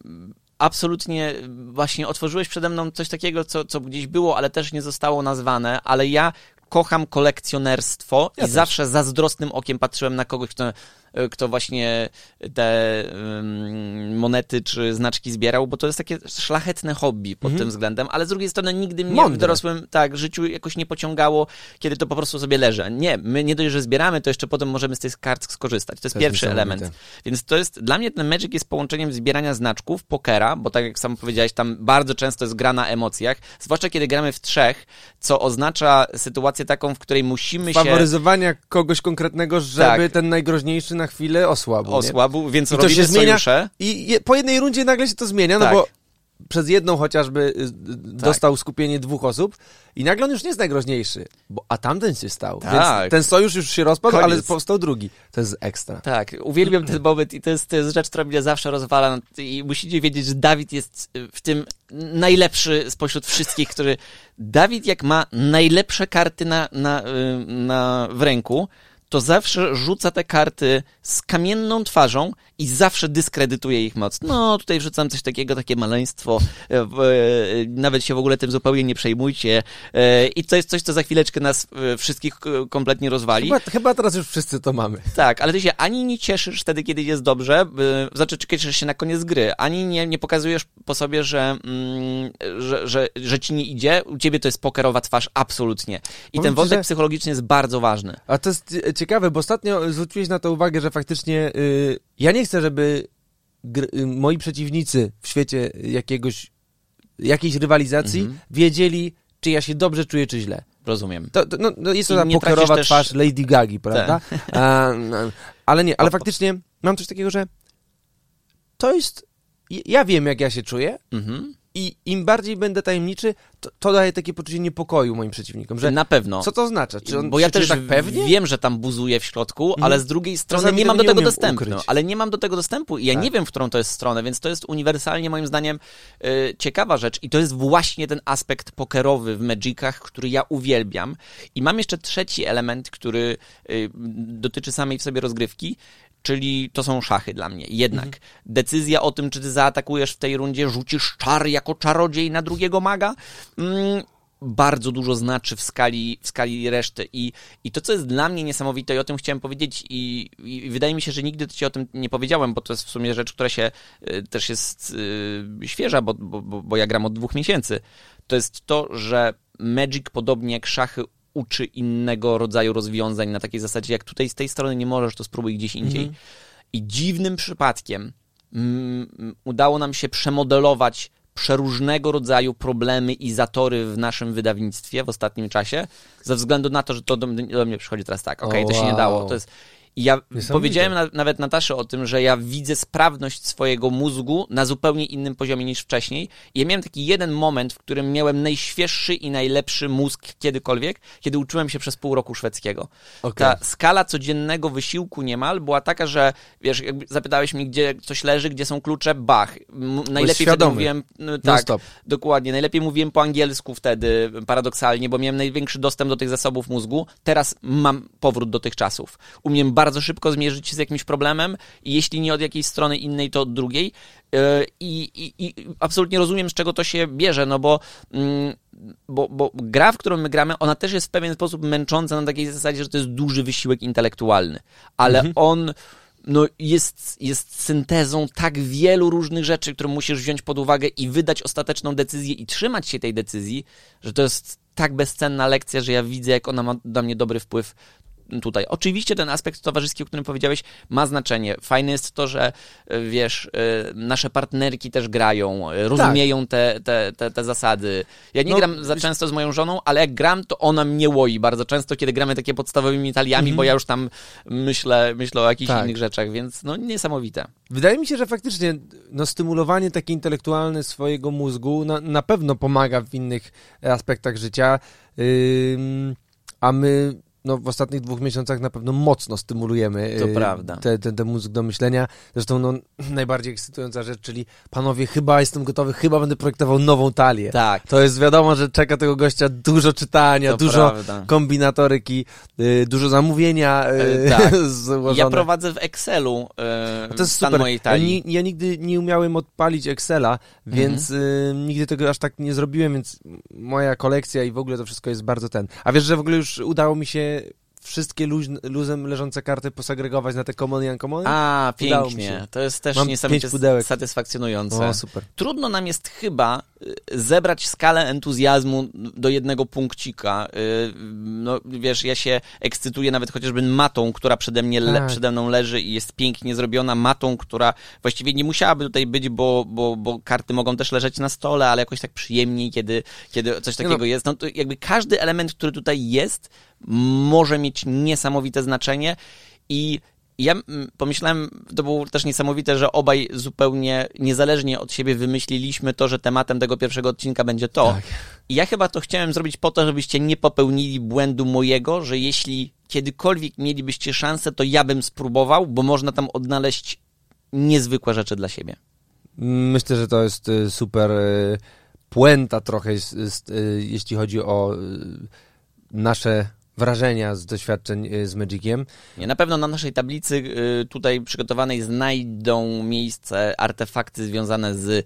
absolutnie właśnie otworzyłeś przede mną coś takiego, co, co gdzieś było, ale też nie zostało nazwane, ale ja kocham kolekcjonerstwo Ja i też. zawsze zazdrosnym okiem patrzyłem na kogoś, kto, kto właśnie te monety czy znaczki zbierał, bo to jest takie szlachetne hobby pod Mhm. tym względem, ale z drugiej strony nigdy mnie w Mądre. dorosłym tak, życiu jakoś nie pociągało, kiedy to po prostu sobie leży. Nie, my nie dość, że zbieramy, to jeszcze potem możemy z tych kart skorzystać. To jest To pierwszy element. Więc to jest, dla mnie ten Magic jest połączeniem zbierania znaczków, pokera, bo tak jak sam powiedziałeś, tam bardzo często jest gra na emocjach, zwłaszcza kiedy gramy w trzech, co oznacza sytuację taką, w której musimy się Faworyzowania kogoś konkretnego, żeby Tak. ten najgroźniejszy na chwilę osłabł. nie? osłabł, więc I to się zmienia. sojusze. I je, po jednej rundzie nagle się to zmienia, Tak. no bo przez jedną chociażby y, y, dostał skupienie dwóch osób i nagle on już nie jest najgroźniejszy, bo, a tamten się stał. Tak. Więc ten sojusz już się rozpadł, ale Koniec. powstał drugi. To jest ekstra. Tak, uwielbiam ten moment i to jest, to jest rzecz, która mnie zawsze rozwala i musicie wiedzieć, że Dawid jest y, w tym najlepszy spośród wszystkich, który... Dawid jak ma najlepsze karty na, na, y, na, w ręku, to zawsze rzuca te karty z kamienną twarzą i zawsze dyskredytuje ich moc. No, tutaj wrzucam coś takiego, takie maleństwo, e, e, nawet się w ogóle tym zupełnie nie przejmujcie. E, I to jest coś, co za chwileczkę nas wszystkich kompletnie rozwali. Chyba, chyba teraz już wszyscy to mamy. Tak, ale ty się ani nie cieszysz wtedy, kiedy jest dobrze, znaczy czy cieszysz się na koniec gry, ani nie, nie pokazujesz po sobie, że, mm, że, że, że ci nie idzie. U ciebie to jest pokerowa twarz, absolutnie. I Powiem ten wątek że- psychologiczny jest bardzo ważny. A to jest ciekawe, bo ostatnio zwróciłeś na to uwagę, że faktycznie y, ja nie chcę, żeby gr, y, moi przeciwnicy w świecie jakiegoś, jakiejś rywalizacji Mhm. wiedzieli, czy ja się dobrze czuję, czy źle. Rozumiem. To, to, no, no jest to ta pokerowa też- twarz Lady Gagi, prawda? A, no, ale nie, ale faktycznie mam coś takiego, że to jest... Ja wiem, jak ja się czuję Mhm. I im bardziej będę tajemniczy, to, to daje takie poczucie niepokoju moim przeciwnikom, że Na pewno. co to oznacza? Czy on Bo ja też tak pewnie? wiem, że tam buzuje w środku, ale z drugiej strony Czasami nie mam do tego dostępu. ukryć. Ale nie mam do tego dostępu i ja Tak. nie wiem, w którą to jest stronę, więc to jest uniwersalnie moim zdaniem y, ciekawa rzecz i to jest właśnie ten aspekt pokerowy w Magicach, który ja uwielbiam. I mam jeszcze trzeci element, który y, dotyczy samej w sobie rozgrywki, czyli to są szachy dla mnie. Jednak Mhm. decyzja o tym, czy ty zaatakujesz w tej rundzie, rzucisz czar jako czarodziej na drugiego maga, mm, bardzo dużo znaczy w skali, w skali reszty. I, I to, co jest dla mnie niesamowite, i o tym chciałem powiedzieć, i, i wydaje mi się, że nigdy ci o tym nie powiedziałem, bo to jest w sumie rzecz, która się y, też jest y, świeża, bo, bo, bo, bo ja gram od dwóch miesięcy. To jest to, że Magic, podobnie jak szachy, uczy innego rodzaju rozwiązań na takiej zasadzie, jak tutaj z tej strony nie możesz, to spróbuj gdzieś indziej. I dziwnym przypadkiem mm, udało nam się przemodelować przeróżnego rodzaju problemy i zatory w naszym wydawnictwie w ostatnim czasie, ze względu na to, że to do, mnie- do mnie przychodzi teraz tak, okej, O, to się nie dało, to jest... I ja powiedziałem na, nawet Nataszy o tym, że ja widzę sprawność swojego mózgu na zupełnie innym poziomie niż wcześniej. I ja miałem taki jeden moment, w którym miałem najświeższy i najlepszy mózg kiedykolwiek, kiedy uczyłem się przez pół roku szwedzkiego. Okej. Ta skala codziennego wysiłku niemal była taka, że wiesz, jakby zapytałeś mnie, gdzie coś leży, gdzie są klucze, bach. Najlepiej wtedy mówiłem, no, tak, Non-stop. dokładnie, najlepiej mówiłem po angielsku wtedy, paradoksalnie, bo miałem największy dostęp do tych zasobów mózgu. Teraz mam powrót do tych czasów. Umiem bardzo szybko zmierzyć się z jakimś problemem i jeśli nie od jakiejś strony innej, to od drugiej. Yy, I, i, i absolutnie rozumiem, z czego to się bierze, no bo mm, bo, bo gra, w którą my gramy, ona też jest w pewien sposób męcząca na takiej zasadzie, że to jest duży wysiłek intelektualny, ale on no, jest, jest syntezą tak wielu różnych rzeczy, które musisz wziąć pod uwagę i wydać ostateczną decyzję i trzymać się tej decyzji, że to jest tak bezcenna lekcja, że ja widzę, jak ona ma dla mnie dobry wpływ tutaj. Oczywiście ten aspekt towarzyski, o którym powiedziałeś, ma znaczenie. Fajne jest to, że e, wiesz, e, nasze partnerki też grają, e, rozumieją te, te, te, te zasady. Ja nie No, gram za często z moją żoną, ale jak gram, to ona mnie łoi bardzo często, kiedy gramy takie podstawowymi taliami, bo ja już tam myślę, myślę o jakichś Tak. innych rzeczach, więc no niesamowite. Wydaje mi się, że faktycznie no, stymulowanie takie intelektualne swojego mózgu na, na pewno pomaga w innych aspektach życia, Ym, a my no, w ostatnich dwóch miesiącach na pewno mocno stymulujemy To y, prawda. te, te, ten mózg do myślenia. Zresztą no, najbardziej ekscytująca rzecz, czyli panowie, chyba jestem gotowy, chyba będę projektował nową talię. Tak. To jest wiadomo, że czeka tego gościa dużo czytania, To dużo prawda. kombinatoryki, y, dużo zamówienia y, E, tak. złożone. Ja prowadzę w Excelu e, To jest stan super. mojej talii. Ja, ja nigdy nie umiałem odpalić Excela, więc y, nigdy tego aż tak nie zrobiłem, więc moja kolekcja i w ogóle to wszystko jest bardzo ten. A wiesz, że w ogóle już udało mi się wszystkie luzem leżące karty posagregować na te common i uncommon? A, pięknie. To jest też Mam niesamowicie satysfakcjonujące. O, super. Trudno nam jest chyba zebrać skalę entuzjazmu do jednego punkcika. Y, No, wiesz, ja się ekscytuję nawet chociażby matą, która przede, mnie le, Tak. przede mną leży i jest pięknie zrobiona. Matą, która właściwie nie musiałaby tutaj być, bo, bo, bo karty mogą też leżeć na stole, ale jakoś tak przyjemniej, kiedy, kiedy coś Nie takiego no. jest. No, to jakby każdy element, który tutaj jest, może mieć niesamowite znaczenie i ja mm, pomyślałem, to było też niesamowite, że obaj zupełnie niezależnie od siebie wymyśliliśmy to, że tematem tego pierwszego odcinka będzie to. Tak. I ja chyba to chciałem zrobić po to, żebyście nie popełnili błędu mojego, że jeśli kiedykolwiek mielibyście szansę, to ja bym spróbował, bo można tam odnaleźć niezwykłe rzeczy dla siebie. Myślę, że to jest y, super y, puenta trochę, y, jeśli chodzi o nasze wrażenia z doświadczeń y, z Magiciem. Nie, na pewno na naszej tablicy y, tutaj przygotowanej znajdą miejsce artefakty związane z y,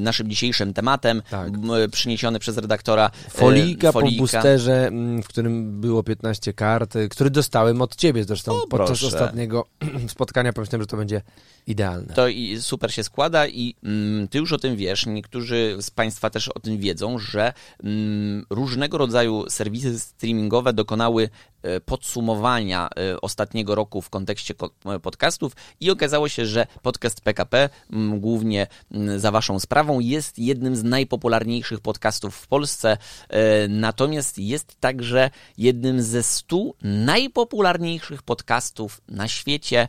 naszym dzisiejszym tematem, Tak. przyniesione przez redaktora Folika, Folika. po boosterze, mm, w którym było 15 kart, który dostałem od ciebie zresztą O, podczas proszę. ostatniego spotkania. Pomyślałem, że to będzie idealne. To i super się składa i mm, ty już o tym wiesz, niektórzy z Państwa też o tym wiedzą, że mm, różnego rodzaju serwisy streamingowe dokonały dokonały e, podsumowania e, ostatniego roku w kontekście ko- e, podcastów i okazało się, że podcast PKP, głównie za waszą sprawą, jest jednym z najpopularniejszych podcastów w Polsce, natomiast jest także jednym ze stu najpopularniejszych podcastów na świecie.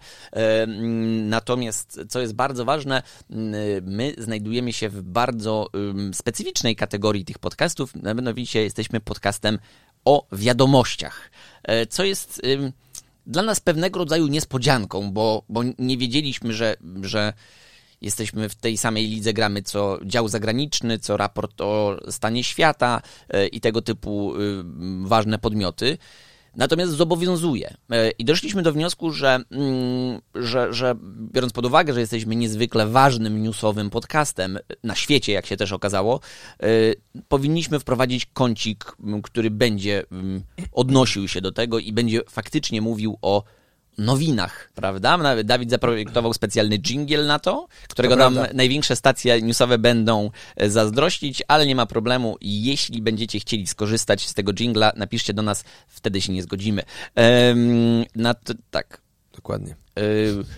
Natomiast, co jest bardzo ważne, my znajdujemy się w bardzo specyficznej kategorii tych podcastów, mianowicie jesteśmy podcastem o wiadomościach, e, co jest dla nas pewnego rodzaju niespodzianką, bo, bo nie wiedzieliśmy, że, że jesteśmy w tej samej lidze gramy co dział zagraniczny, co raport o stanie świata e, i tego typu ważne podmioty. Natomiast zobowiązuje. E, I doszliśmy do wniosku, że, mm, że, że biorąc pod uwagę, że jesteśmy niezwykle ważnym newsowym podcastem na świecie, jak się też okazało, e, powinniśmy wprowadzić kącik, który będzie m, odnosił się do tego i będzie faktycznie mówił o nowinach, prawda? Dawid zaprojektował specjalny jingle na to, którego To nam największe stacje newsowe będą e, zazdrościć, ale nie ma problemu. Jeśli będziecie chcieli skorzystać z tego jingla, napiszcie do nas, wtedy się nie zgodzimy. Ehm, na to, tak. Dokładnie. E,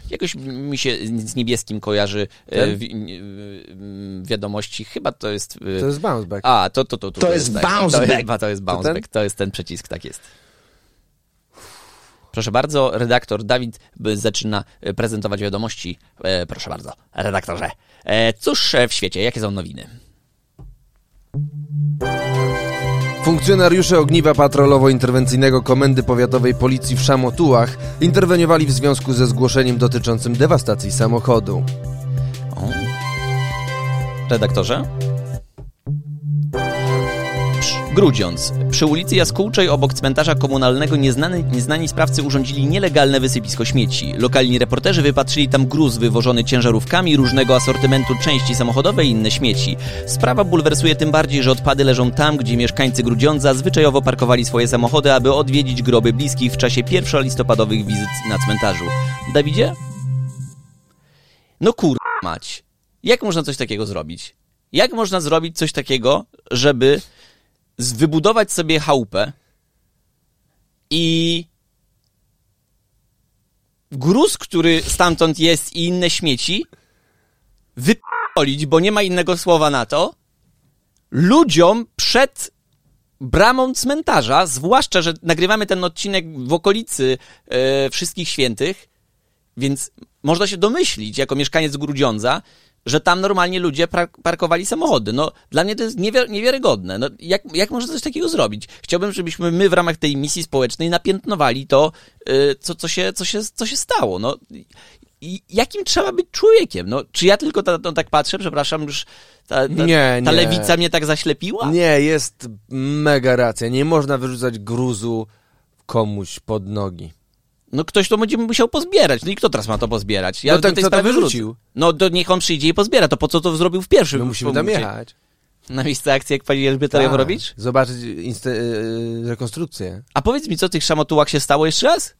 jakoś mi się z niebieskim kojarzy e, wi- e, wiadomości. Chyba to jest. To jest bounce back. A, to, to, to, to, To jest tak. bounce to back. Jest, to jest bounce ten? back. To jest ten przycisk, tak jest. Proszę bardzo, redaktor Dawid zaczyna e, prezentować wiadomości. E, proszę bardzo, redaktorze. E, cóż w świecie, jakie są nowiny? Funkcjonariusze ogniwa patrolowo-interwencyjnego Komendy Powiatowej Policji w Szamotułach interweniowali w związku ze zgłoszeniem dotyczącym dewastacji samochodu. O. Redaktorze? Grudziądz. Przy ulicy Jaskółczej obok cmentarza komunalnego nieznany, nieznani sprawcy urządzili nielegalne wysypisko śmieci. Lokalni reporterzy wypatrzyli tam gruz wywożony ciężarówkami, różnego asortymentu części samochodowe i inne śmieci. Sprawa bulwersuje tym bardziej, że odpady leżą tam, gdzie mieszkańcy Grudziądza zwyczajowo parkowali swoje samochody, aby odwiedzić groby bliskich w czasie pierwszolistopadowych wizyt na cmentarzu. Dawidzie? No kur... mać. Jak można coś takiego zrobić? Jak można zrobić coś takiego, żeby wybudować sobie chałupę i gruz, który stamtąd jest i inne śmieci wypolić, bo nie ma innego słowa na to, ludziom przed bramą cmentarza, zwłaszcza, że nagrywamy ten odcinek w okolicy e, Wszystkich Świętych, więc można się domyślić, jako mieszkaniec Grudziądza, że tam normalnie ludzie parkowali samochody. No, dla mnie to jest niewiar- niewiarygodne. No, jak, jak można coś takiego zrobić? Chciałbym, żebyśmy my w ramach tej misji społecznej napiętnowali to, y, co, co, się, co, się, co się stało. No, i jakim trzeba być człowiekiem? No, czy ja tylko ta, tak patrzę, przepraszam, już ta, ta, Nie, ta nie. lewica mnie tak zaślepiła? Nie, jest mega racja. Nie można wyrzucać gruzu komuś pod nogi. No ktoś to będzie musiał pozbierać. No i kto teraz ma to pozbierać? Ja No ten, do tej kto to wrócę. wyrzucił. No to niech on przyjdzie i pozbiera. To po co to zrobił w pierwszym My musimy tam jechać. Na miejsce akcji, jak pani Elżbieta Tak. Jaworowicz? Zobaczyć inste- yy, rekonstrukcję. A powiedz mi, co tych szamotułach się stało jeszcze raz?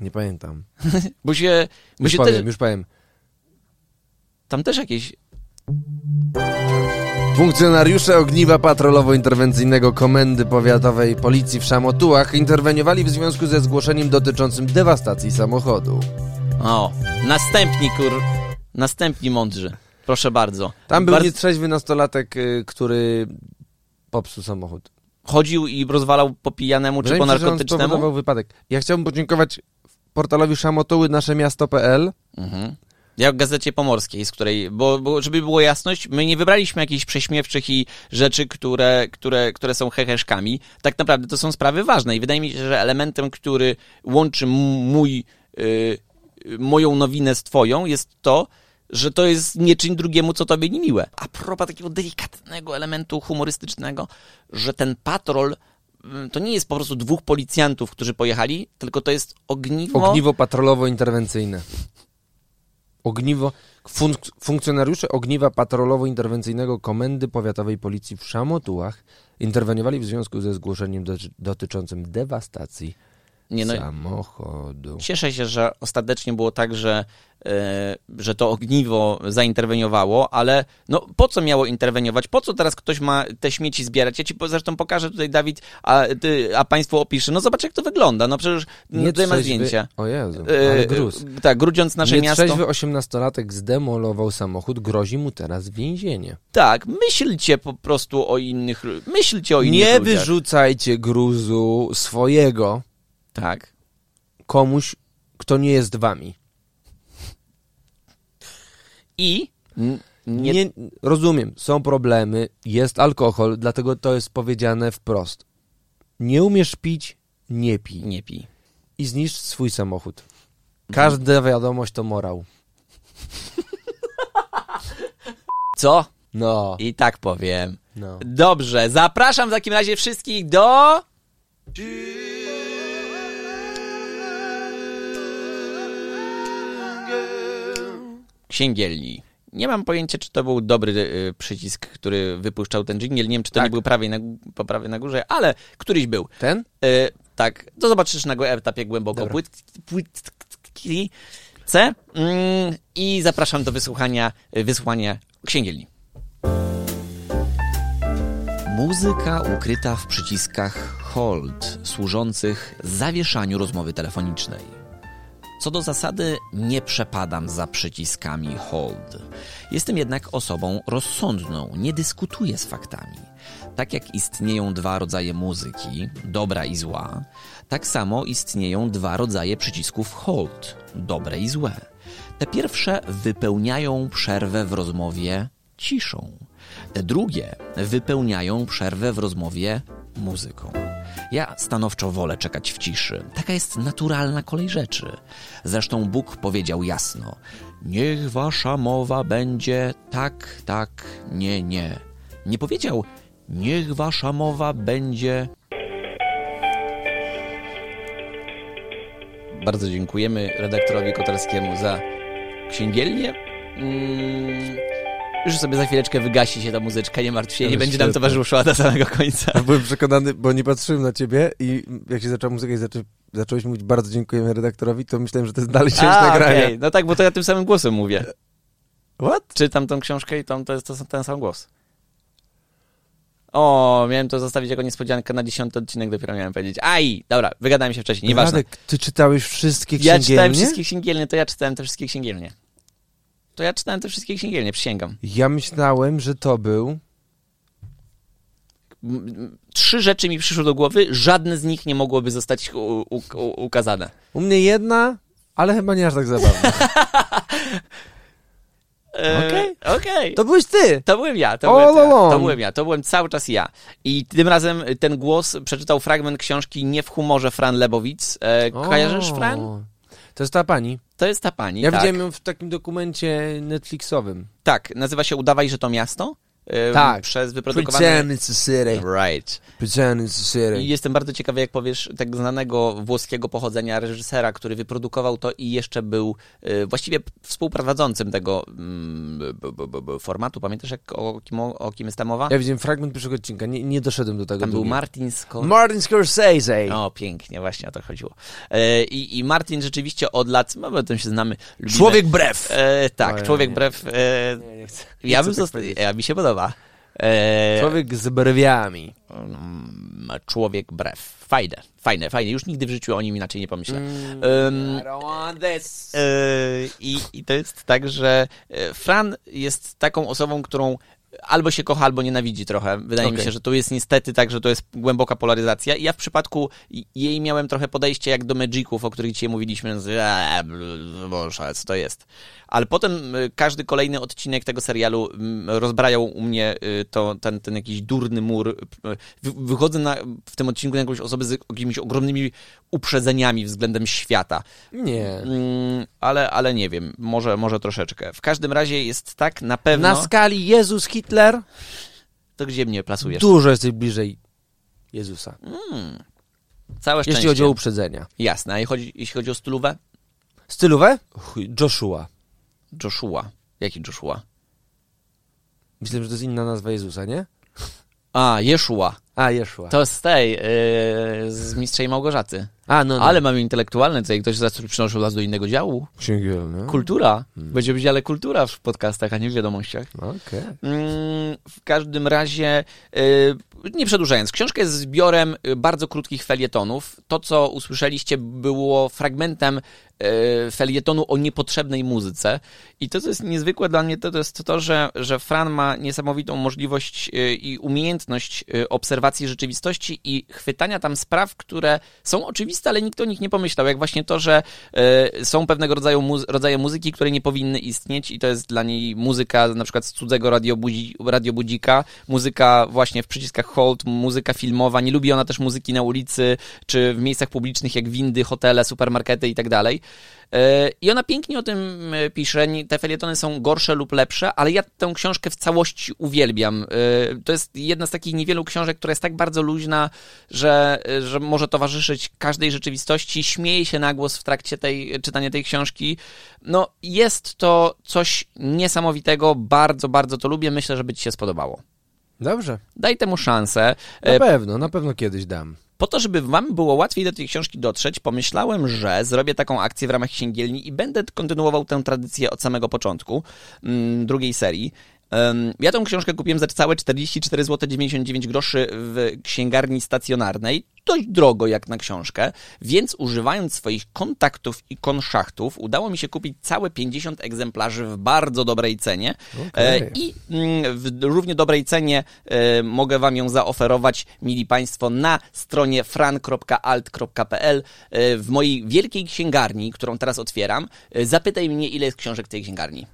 Nie pamiętam. Bo się, bo Już się powiem, też, już powiem. tam też jakieś... Funkcjonariusze ogniwa patrolowo-interwencyjnego Komendy Powiatowej Policji w Szamotułach interweniowali w związku ze zgłoszeniem dotyczącym dewastacji samochodu. O, następni kur... Następni mądrzy. Proszę bardzo. Tam był Bardzo- nietrzeźwy nastolatek, y, który popsuł samochód. Chodził i rozwalał po pijanemu czy po się, narkotycznemu? spowodował wypadek. Ja chciałbym podziękować portalowi szamotuły naszemiasto.pl. Mhm. Jak w Gazecie Pomorskiej, z której, bo, bo żeby było jasność, my nie wybraliśmy jakichś prześmiewczych i rzeczy, które, które, które są heheszkami. Tak naprawdę to są sprawy ważne i wydaje mi się, że elementem, który łączy mój, y, y, moją nowinę z twoją jest to, że to jest nie czyń drugiemu, co tobie niemiłe. A propos takiego delikatnego elementu humorystycznego, że ten patrol y, to nie jest po prostu dwóch policjantów, którzy pojechali, tylko to jest ogniwo... Ogniwo patrolowo-interwencyjne. Ogniwo... Funk- funkcjonariusze ogniwa patrolowo-interwencyjnego Komendy Powiatowej Policji w Szamotułach interweniowali w związku ze zgłoszeniem do- dotyczącym dewastacji Nie, no, Samochodu. Cieszę się, że ostatecznie było tak, że, że to ogniwo zainterweniowało, ale no po co miało interweniować? Po co teraz ktoś ma te śmieci zbierać? Ja ci zresztą pokażę tutaj, Dawid, a, ty, a państwo opisze. No zobacz, jak to wygląda. No przecież no, tutaj ma zdjęcia. O Jezu, E, ale gruz. e, Tak, grudziąc nasze miasto. Nietrzeźwy osiemnastolatek zdemolował samochód, grozi mu teraz więzienie. Tak, myślcie po prostu o innych, myślcie o innych Nie ludziach. wyrzucajcie gruzu swojego Tak. komuś, kto nie jest wami. I nie, Nie, rozumiem, są problemy, jest alkohol, dlatego to jest powiedziane wprost. Nie umiesz pić, nie pij. nie pij. I zniszcz swój samochód. Każda wiadomość to morał. Co? No, I tak powiem. no. Dobrze, zapraszam w takim razie wszystkich do... Księgielni. Nie mam pojęcia, czy to był dobry y, przycisk, który wypuszczał ten dżingiel. Nie wiem, czy to Tak. nie był prawie na, po prawej na górze, ale któryś był. Ten? Y, tak, to zobaczysz na etapie głęboko płytki C. Mm, I zapraszam do wysłuchania, y, wysłuchania księgielni. Muzyka ukryta w przyciskach hold, służących zawieszaniu rozmowy telefonicznej. Co do zasady, nie przepadam za przyciskami hold. Jestem jednak osobą rozsądną, nie dyskutuję z faktami. Tak jak istnieją dwa rodzaje muzyki, dobra i zła, tak samo istnieją dwa rodzaje przycisków hold, dobre i złe. Te pierwsze wypełniają przerwę w rozmowie ciszą. Te drugie wypełniają przerwę w rozmowie muzyką. Ja stanowczo wolę czekać w ciszy. Taka jest naturalna kolej rzeczy. Zresztą Bóg powiedział jasno: Niech wasza mowa będzie tak, tak, nie, nie. Nie powiedział: Niech wasza mowa będzie. Bardzo dziękujemy redaktorowi Kotarskiemu za księgielnię. Mm, już sobie za chwileczkę wygasi się ta muzyczka, nie martw się, nie będzie nam towarzyszyła do samego końca. Ja byłem przekonany, bo nie patrzyłem na ciebie i jak się zaczęła muzyka i zaczę, zacząłeś mówić bardzo dziękujemy redaktorowi, to myślałem, że to jest dalej część A, nagrania. okej. No tak, bo to ja tym samym głosem mówię. What? Czytam tą książkę i tam to jest to, ten sam głos. O, miałem to zostawić jako niespodziankę na dziesiąty odcinek, dopiero miałem powiedzieć. Aj, dobra, wygadałem się wcześniej, nieważne. Radek, ty czytałeś wszystkie Ja księgielnie? czytałem wszystkie księgielnie, to ja czytałem te wszystkie księgielnie. To ja czytałem te wszystkie księgielnie, przysięgam. Ja myślałem, że to był... Trzy rzeczy mi przyszły do głowy, żadne z nich nie mogłoby zostać ukazane. U mnie jedna, ale chyba nie aż tak zabawna. E, Okej. Okej. To byłeś ty! To byłem ja, to All byłem, along. to byłem ja, to byłem cały czas ja. I tym razem ten głos przeczytał fragment książki Nie w humorze Fran Lebowic. E, kojarzysz Fran? To jest ta pani. To jest ta pani, Ja tak. widziałem ją w takim dokumencie Netflixowym. Tak, nazywa się Udawaj, że to miasto. Tak. Przez wyprodukowane... Pretend it's a city. Right. Pretend it's a city. I jestem bardzo ciekawy, jak powiesz tak znanego włoskiego pochodzenia reżysera, który wyprodukował to i jeszcze był e, właściwie współprowadzącym tego mm, formatu. Pamiętasz, jak, o, kim, o kim jest ta mowa? Ja widziałem fragment pierwszego odcinka, nie, nie doszedłem do tego Tam był. Martin Scott. Martin Scorsese. O, pięknie, właśnie o to chodziło. E, i, I Martin rzeczywiście od lat, no bo tym się znamy, lubimy. Człowiek brew. E, tak, Ojej. człowiek brew. E, Nie, nie chcę. ja bym tak został, ja mi się podoba. E, Człowiek z brwiami. mm, człowiek brew. Fajne, fajne, fajne. Już nigdy w życiu o nim inaczej nie pomyślę. I. E, i, I to jest tak, że e, Fran jest taką osobą, którą albo się kocha, albo nienawidzi trochę. Wydaje mi Okej. się, że to jest niestety tak, że to jest głęboka polaryzacja. I ja w przypadku jej miałem trochę podejście jak do Magiców, o których dzisiaj mówiliśmy, że eee, bl- boże, ale co to jest. Ale potem y, każdy kolejny odcinek tego serialu mm, rozbrajał u mnie y, to, ten, ten jakiś durny mur. Wy- Wychodzę na, w tym odcinku na jakąś osobę z jakimiś ogromnymi uprzedzeniami względem świata. Nie. Mm, ale, ale nie wiem, może, może troszeczkę. W każdym razie jest tak na pewno. Na skali Jezus, Hitler, To gdzie mnie plasujesz? dużo jesteś bliżej Jezusa. Całe szczęście. Jeśli chodzi o uprzedzenia. Jasne, a jeśli chodzi, jeśli chodzi o stylówę? Stylówę? Joshua. Joshua. Jaki Joshua? Myślę, że to jest inna nazwa Jezusa, nie? A, Jeszua. A, Jeszła. To z tej, yy, z Mistrzej Małgorzaty. A, no, no. Ale mamy intelektualne, tutaj ktoś zaraz przynosi nas do innego działu. Księgiel, no. Kultura. Hmm. Będzie w dziale kultura w podcastach, a nie w wiadomościach. Okej. Mm, w każdym razie, y, nie przedłużając, książka jest zbiorem y, bardzo krótkich felietonów. To, co usłyszeliście, było fragmentem y, felietonu o niepotrzebnej muzyce. I to, co jest niezwykłe dla mnie, to, to jest to, że, że Fran ma niesamowitą możliwość y, i umiejętność y, obserwacji rzeczywistości i chwytania tam spraw, które są oczywiste, ale nikt o nich nie pomyślał. Jak właśnie to, że y, są pewnego rodzaju rodzaje muzyki, które nie powinny istnieć i to jest dla niej muzyka na przykład z cudzego radiobudzi- radiobudzika, muzyka właśnie w przyciskach hold, muzyka filmowa. Nie lubi ona też muzyki na ulicy czy w miejscach publicznych jak windy, hotele, supermarkety i tak dalej. E, I ona pięknie o tym e, pisze. Te felietony są gorsze lub lepsze, ale ja tę książkę w całości uwielbiam. E, To jest jedna z takich niewielu książek, która jest tak bardzo luźna, że, że może towarzyszyć każdej rzeczywistości. Śmieje się na głos w trakcie tej, czytania tej książki. No, jest to coś niesamowitego. Bardzo, bardzo to lubię. Myślę, że by ci się spodobało. Dobrze. Daj temu szansę. Na pewno, na pewno kiedyś dam. Po to, żeby wam było łatwiej do tej książki dotrzeć, pomyślałem, że zrobię taką akcję w ramach księgielni i będę kontynuował tę tradycję od samego początku mm, drugiej serii. Ja tą książkę kupiłem za całe 44 zł 99 groszy w księgarni stacjonarnej. Dość drogo jak na książkę, więc używając swoich kontaktów i konszachtów udało mi się kupić całe 50 egzemplarzy w bardzo dobrej cenie. E, I mm, w równie dobrej cenie e, mogę Wam ją zaoferować, mili Państwo, na stronie fran.alt.pl e, w mojej wielkiej księgarni, którą teraz otwieram. Zapytaj mnie, ile jest książek w tej księgarni.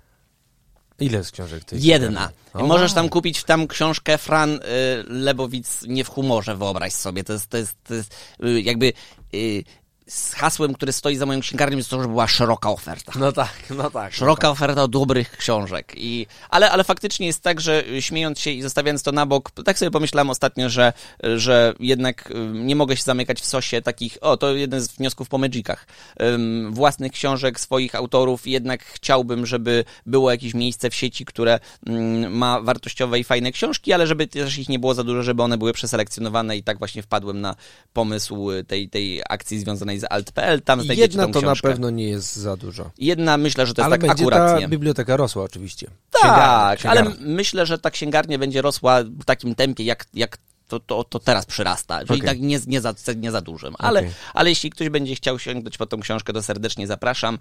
Ile jest książek tej Jedna. O. Możesz tam kupić tam książkę Fran y, Lebowic nie w humorze, wyobraź sobie. To jest, to jest, to jest y, jakby y, z hasłem, które stoi za moją księgarnią, jest to, że była szeroka oferta. No tak, no tak. Szeroka oferta dobrych książek. I, ale, ale faktycznie jest tak, że śmiejąc się i zostawiając to na bok, tak sobie pomyślałem ostatnio, że, że jednak nie mogę się zamykać w sosie takich, o, to jeden z wniosków po Magicach, ym, własnych książek, swoich autorów. Jednak chciałbym, żeby było jakieś miejsce w sieci, które ym, ma wartościowe i fajne książki, ale żeby też ich nie było za dużo, żeby one były przeselekcjonowane i tak właśnie wpadłem na pomysł tej, tej akcji związanej z alt.pl. Tam znajdziecie Jedna to na książkę. pewno nie jest za dużo. Jedna myślę, że to jest ale tak będzie akurat ta biblioteka rosła oczywiście. Tak, Księgarnia, ale księgarnia. myślę, że ta księgarnia będzie rosła w takim tempie, jak, jak to, to, to teraz przyrasta. Czyli Okej. tak nie, nie, za, nie za dużym. Ale, Okej. ale jeśli ktoś będzie chciał sięgnąć po tą książkę, to serdecznie zapraszam.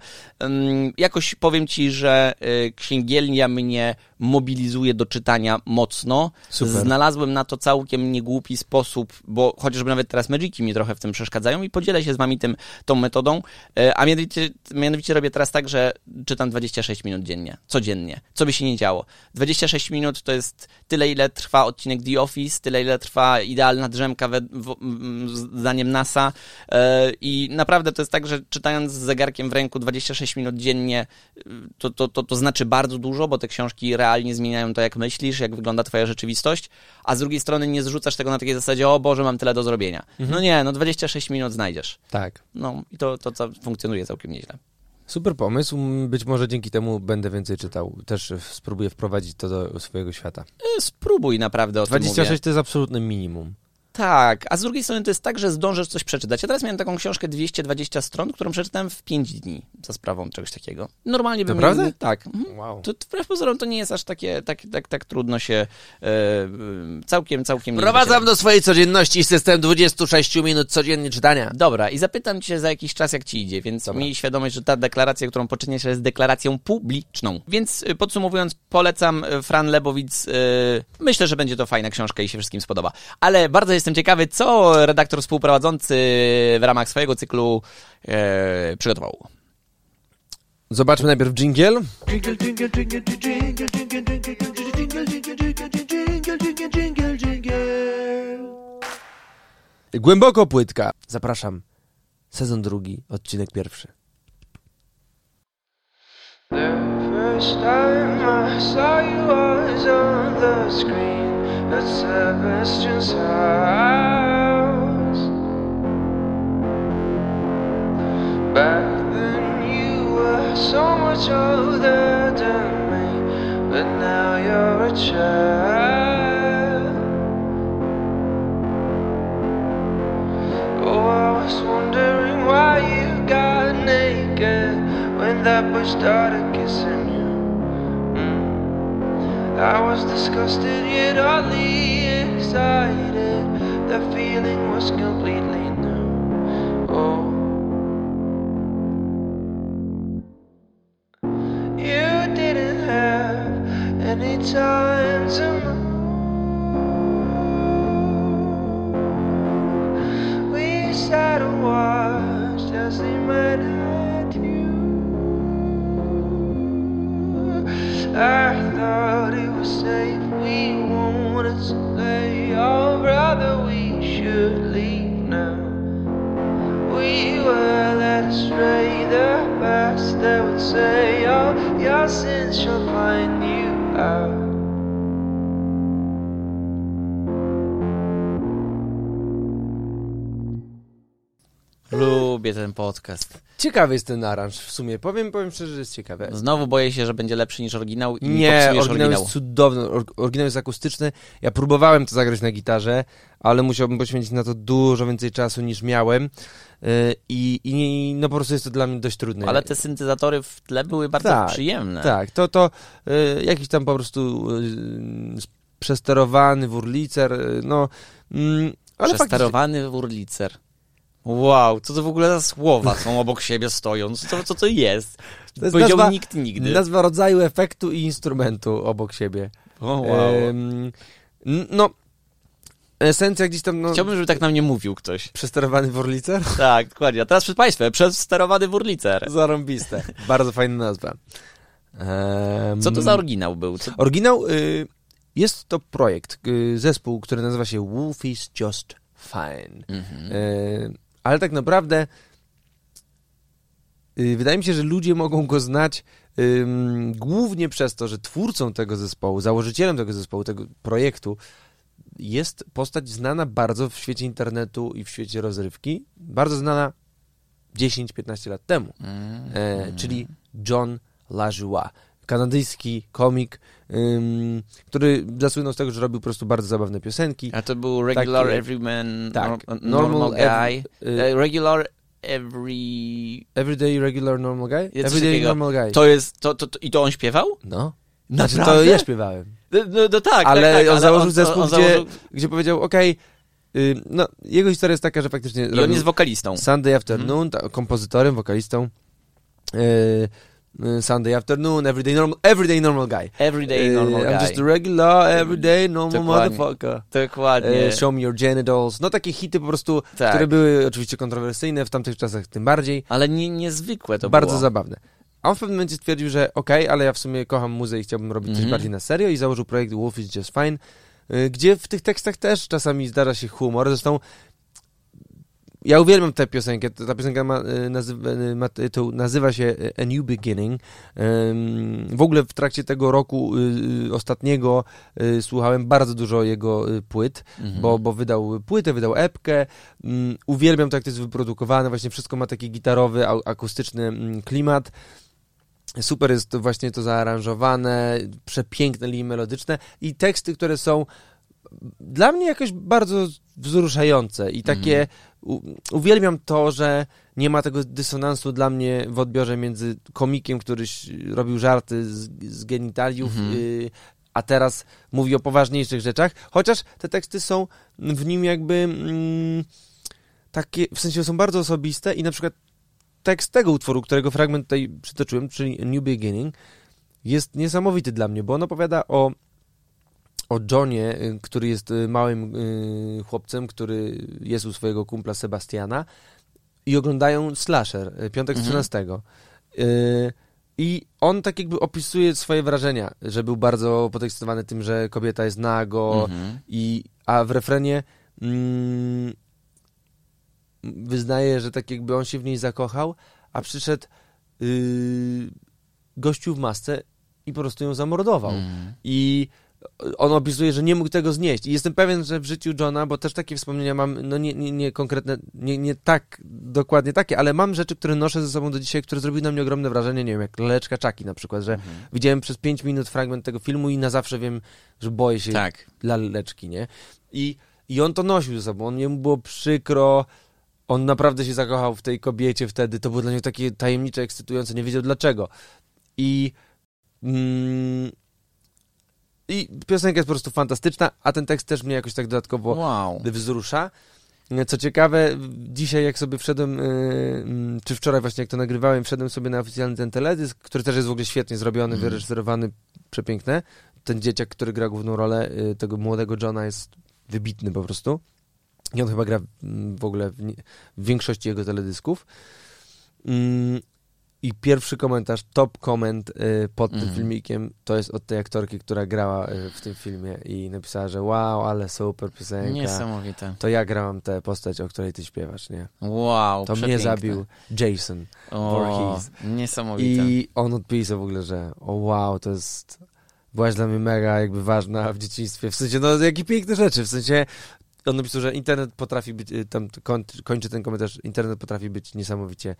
Jakoś powiem ci, że y, księgielnia mnie mobilizuje do czytania mocno. Super. Znalazłem na to całkiem niegłupi sposób, bo chociażby nawet teraz Magiki mi trochę w tym przeszkadzają i podzielę się z wami tym, tą metodą. E, A mianowicie, mianowicie robię teraz tak, że czytam 26 minut dziennie, codziennie, co by się nie działo. 26 minut to jest tyle, ile trwa odcinek The Office, tyle, ile trwa idealna drzemka we, w, zdaniem NASA E, i naprawdę to jest tak, że czytając z zegarkiem w ręku 26 minut dziennie, y, to, to, to, to znaczy bardzo dużo, bo te książki realnie zmieniają to, jak myślisz, jak wygląda twoja rzeczywistość, a z drugiej strony nie zrzucasz tego na takiej zasadzie, o Boże, mam tyle do zrobienia. No nie, no 26 minut znajdziesz. Tak. No i to, to, to funkcjonuje całkiem nieźle. Super pomysł. Być może dzięki temu będę więcej czytał. Też spróbuję wprowadzić to do swojego świata. E, Spróbuj naprawdę o tym mówię. 26 to jest absolutne minimum. Tak, a z drugiej strony to jest tak, że zdążysz coś przeczytać. Ja teraz miałem taką książkę 220 stron, którą przeczytałem w 5 dni za sprawą czegoś takiego. Normalnie bym... Naprawdę? Tak. Mhm. Wow. To wbrew pozorom to nie jest aż takie, tak, tak, tak trudno się e, e, całkiem, całkiem... się- do swojej codzienności system 26 minut codziennie czytania. Dobra, i zapytam cię za jakiś czas, jak ci idzie, więc miej świadomość, że ta deklaracja, którą poczyniesz, jest deklaracją publiczną. Więc y, podsumowując, polecam y, Fran Lebowic. y, Myślę, że będzie to fajna książka i się wszystkim spodoba. Ale bardzo Jestem ciekawy, co redaktor współprowadzący w ramach swojego cyklu e, przygotował. Zobaczmy najpierw jingle. Głęboko płytka. Zapraszam. Sezon drugi, odcinek pierwszy. The first time I saw you was on the screen. at Sebastian's house. Back then you were so much older than me, but now you're a child. Oh, I was wondering why you got naked when that boy started kissing you. I was disgusted yet oddly excited. The feeling was completely ten podcast. Ciekawy jest ten aranż w sumie. Powiem, powiem szczerze, że jest ciekawy. Znowu boję się, że będzie lepszy niż oryginał i Nie, oryginał oryginał. jest cudowny. or- Oryginał jest akustyczny. Ja próbowałem to zagrać na gitarze, ale musiałbym poświęcić na to dużo więcej czasu niż miałem. Yy, I, i no po prostu jest to dla mnie dość trudne. Ale te syntezatory w tle były bardzo Tak, przyjemne. Tak, to, to y, jakiś tam po prostu y, przesterowany wurlicer, y, no... Mm, ale faktycznie, Przesterowany wurlicer. Wow, co to w ogóle za słowa są obok siebie stojąc? Co, co to jest? to jest Powiedział nazwa, nikt nigdy. nazwa rodzaju efektu i instrumentu obok siebie. O, wow. N- no, esencja gdzieś tam, no... Chciałbym, żeby tak na mnie mówił ktoś. Przesterowany wurlicer? Tak, dokładnie. A teraz przed Państwem, przesterowany wurlicer. Zarąbiste. Bardzo fajna nazwa. Em, Co to za oryginał był? Co... Oryginał y, jest to projekt, y, zespół, który nazywa się Wolf is Just Fine. Mhm. Y, ale tak naprawdę y, wydaje mi się, że ludzie mogą go znać ym, głównie przez to, że twórcą tego zespołu, założycielem tego zespołu, tego projektu jest postać znana bardzo w świecie internetu i w świecie rozrywki. Bardzo znana 10-15 lat temu. Mm. e, czyli John LaJoie. Kanadyjski komik, ym, który zasłynął z tego, że robił po prostu bardzo zabawne piosenki. A to był Regular Takie- Everyman, Tak. nor- Normal Normal Guy. y- E, Regular Every... Everyday Regular Normal Guy? Everyday. Normal Guy. To jest... To, to, to, I to on śpiewał? No. Znaczy, to ja śpiewałem. No, no, no tak, ale tak, tak, on założył on, zespół, on gdzie, założył... gdzie powiedział, okej, y, no, jego historia jest taka, że faktycznie I on jest wokalistą. Sunday Afternoon, ta, kompozytorem, wokalistą, y, y, Sunday Afternoon, Everyday Normal, everyday normal Guy. Everyday Y, Normal I'm Guy. just a regular, everyday normal Dokładnie. motherfucker. Dokładnie. E, Show me your genitals. No takie hity po prostu, Tak. które były oczywiście kontrowersyjne w tamtych czasach tym bardziej. Ale nie, niezwykłe to bardzo było. zabawne. A on w pewnym momencie stwierdził, że okej, ale ja w sumie kocham muzę i chciałbym robić coś Mhm. bardziej na serio i założył projekt Wolf is Just Fine, y, gdzie w tych tekstach też czasami zdarza się humor. Zresztą ja uwielbiam tę piosenkę. Ta piosenka ma, y, nazywa, y, ma tytuł, nazywa się A New Beginning. W ogóle w trakcie tego roku y, ostatniego słuchałem bardzo dużo jego płyt, Mhm. bo, bo wydał płytę, wydał epkę. Mm, Uwielbiam to, jak to jest wyprodukowane. Właśnie wszystko ma taki gitarowy, akustyczny mm, klimat. Super jest właśnie to zaaranżowane, przepiękne linie melodyczne i teksty, które są dla mnie jakoś bardzo wzruszające i takie u, uwielbiam to, że nie ma tego dysonansu dla mnie w odbiorze między komikiem, który ś- robił żarty z, z genitaliów, Mhm. y, a teraz mówi o poważniejszych rzeczach, chociaż te teksty są w nim jakby mm, takie, w sensie są bardzo osobiste i na przykład tekst tego utworu, którego fragment tutaj przytoczyłem, czyli New Beginning, jest niesamowity dla mnie, bo on opowiada o, o Johnie, y, który jest y, małym y, chłopcem, który jest u swojego kumpla Sebastiana i oglądają slasher, Piątek Mhm. 13. Y, I on tak jakby opisuje swoje wrażenia, że był bardzo podekscytowany tym, że kobieta jest nago, Mhm. i, a w refrenie mm, wyznaje, że tak jakby on się w niej zakochał, a przyszedł yy, gościu w masce i po prostu ją zamordował. Mhm. I on opisuje, że nie mógł tego znieść. I jestem pewien, że w życiu Johna, bo też takie wspomnienia mam, no nie, nie, nie konkretne, nie, nie tak dokładnie takie, ale mam rzeczy, które noszę ze sobą do dzisiaj, które zrobiły na mnie ogromne wrażenie, nie wiem, jak Leleczka Czaki na przykład, że Mhm. widziałem przez 5 minut fragment tego filmu i na zawsze wiem, że boję się Tak. laleczki, nie? I, I on to nosił ze sobą, on jemu było przykro, on naprawdę się zakochał w tej kobiecie wtedy. To było dla niego takie tajemnicze, ekscytujące, nie wiedział dlaczego. I. Mm, I piosenka jest po prostu fantastyczna, a ten tekst też mnie jakoś tak dodatkowo Wow. wzrusza. Co ciekawe, dzisiaj jak sobie wszedłem, yy, mm, czy wczoraj właśnie jak to nagrywałem, wszedłem sobie na oficjalny ten teledysk, który też jest w ogóle świetnie zrobiony, Mhm. wyreżyserowany, przepiękne. Ten dzieciak, który gra główną rolę yy, tego młodego Johna jest wybitny po prostu. I on chyba gra mm, w ogóle w, nie, w większości jego teledysków. Mm, I pierwszy komentarz, top koment y, pod tym Mhm. filmikiem, to jest od tej aktorki, która grała y, w tym filmie i napisała, że wow, ale super piosenka. Niesamowite. To ja grałam tę postać, o której ty śpiewasz, nie? Wow, To mnie przepiękne. zabił Jason. O, Voorhees. niesamowite. I on odpisał w ogóle, że o wow, to jest... Byłaś dla mnie mega jakby ważna w dzieciństwie. W sensie, no jakie piękne rzeczy. W sensie, on napisał, że internet potrafi być, y, tam koń, kończy ten komentarz, internet potrafi być niesamowicie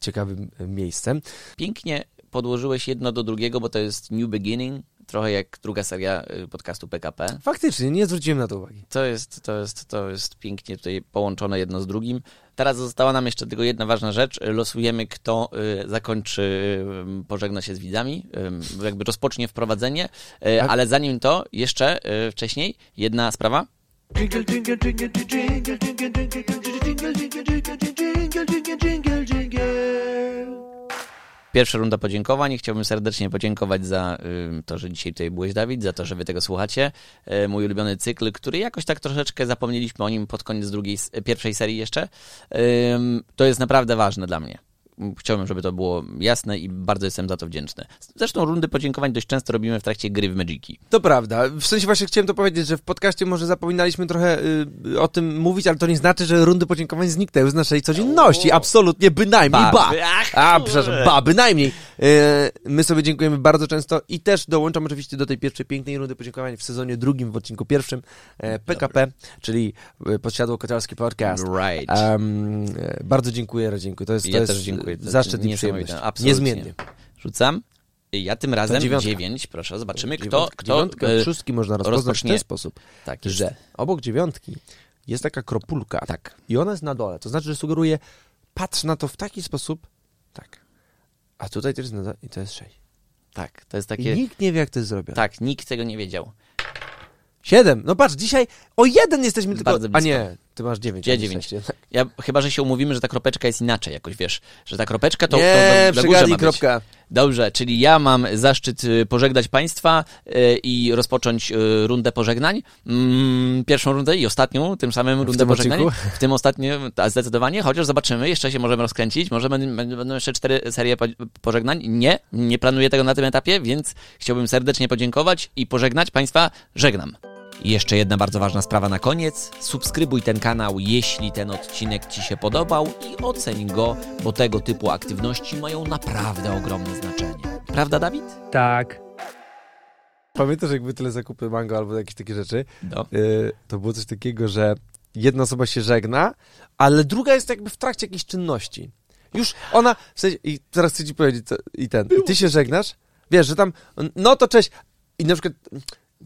ciekawym miejscem. Pięknie podłożyłeś jedno do drugiego, bo to jest New Beginning, trochę jak druga seria podcastu PKP. Faktycznie, nie zwróciłem na to uwagi. To jest, to jest, to jest pięknie tutaj połączone jedno z drugim. Teraz została nam jeszcze tylko jedna ważna rzecz. Losujemy, kto zakończy, pożegna się z widzami, jakby rozpocznie wprowadzenie, tak. ale zanim to, jeszcze wcześniej, jedna sprawa. Jingle, jingle, jingle, Pierwsza runda podziękowań. Chciałbym serdecznie podziękować za to, że dzisiaj tutaj byłeś, Dawid, za to, że wy tego słuchacie. Y, mój ulubiony cykl, który jakoś tak troszeczkę zapomnieliśmy o nim pod koniec drugiej, pierwszej serii jeszcze. To jest naprawdę ważne dla mnie. Chciałbym, żeby to było jasne i bardzo jestem za to wdzięczny. Zresztą rundy podziękowań dość często robimy w trakcie gry w Magiki. To prawda. W sensie właśnie chciałem to powiedzieć, że w podcaście może zapominaliśmy trochę y, o tym mówić, ale to nie znaczy, że rundy podziękowań zniknęły z naszej codzienności. O. Absolutnie, bynajmniej ba. Ba. A, przepraszam, ba, bynajmniej. Y, my sobie dziękujemy bardzo często i też dołączam oczywiście do tej pierwszej pięknej rundy podziękowań w sezonie drugim, w odcinku pierwszym e, PKP, czyli e, Podsiadło Kotarski Podcast. Right. Um, bardzo dziękuję, Radzienku. To jest, to ja jest też dziękuję. Zaszczyt i niesamowite. przyjemność. Absolutnie. Niezmiennie. Rzucam. Ja tym razem dziewiątka. dziewięć, proszę, zobaczymy, kto, Dziewiątka- kto dziewiątkę y, szóstki można rozpoznać w rozpocznie- ten sposób, tak jest. że obok dziewiątki jest taka kropulka Tak. i ona jest na dole. To znaczy, że sugeruje, patrz na to w taki sposób, tak. A tutaj też jest na dole i to jest sześć. Tak, to jest I takie... nikt nie wie, jak to jest zrobione. Tak, nikt tego nie wiedział. Siedem. No patrz, dzisiaj o jeden jesteśmy tylko... Bardzo A blisko. nie, ty masz dziewięć. Ja a dziewięć. Ja, chyba, że się umówimy, że ta kropeczka jest inaczej jakoś, wiesz, że ta kropeczka to, nie, to, na górze przegadnij ma być. kropka. Dobrze, czyli ja mam zaszczyt y, pożegnać Państwa y, i rozpocząć y, rundę pożegnań. Mm, Pierwszą rundę i ostatnią, tym samym rundę pożegnań. W tym ostatnim, a zdecydowanie, chociaż zobaczymy, jeszcze się możemy rozkręcić. Może będą, jeszcze cztery serie po, pożegnań. Nie, nie planuję tego na tym etapie, więc chciałbym serdecznie podziękować i pożegnać Państwa. Żegnam. I jeszcze jedna bardzo ważna sprawa na koniec. Subskrybuj ten kanał, jeśli ten odcinek Ci się podobał i oceń go, bo tego typu aktywności mają naprawdę ogromne znaczenie. Prawda, Dawid? Tak. Pamiętasz, jakby tyle zakupy mango albo jakieś takie rzeczy? No. y, to było coś takiego, że jedna osoba się żegna, ale druga jest jakby w trakcie jakiejś czynności. Już ona, w sensie, i teraz chcę ci powiedzieć, co, i ten, i ty się żegnasz, wiesz, że tam, no to cześć, i na przykład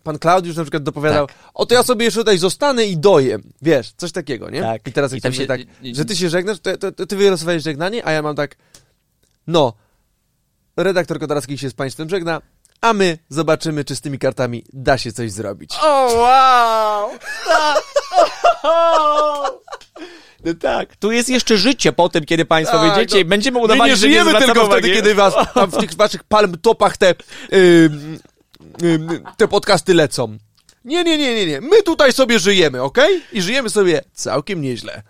pan Klaudiusz na przykład dopowiadał, Tak. o to ja sobie jeszcze tutaj zostanę i doję, wiesz, coś takiego, nie? Tak. I teraz I jak tam się, tak, że ty się żegnasz, to, to, to ty wylosowałeś żegnanie, a ja mam tak, no, redaktor Kotarski się z państwem żegna, a my zobaczymy, czy z tymi kartami da się coś zrobić. O, wow! No tak. Tu jest jeszcze życie po tym, kiedy Państwo Tak, wyjdziecie no. i będziemy My udawali, nie że żyjemy tylko wtedy, kiedy was tam w tych waszych palm topach te, ym, te podcasty lecą. Nie, nie, nie, nie, nie. My tutaj sobie żyjemy, okej? I żyjemy sobie całkiem nieźle.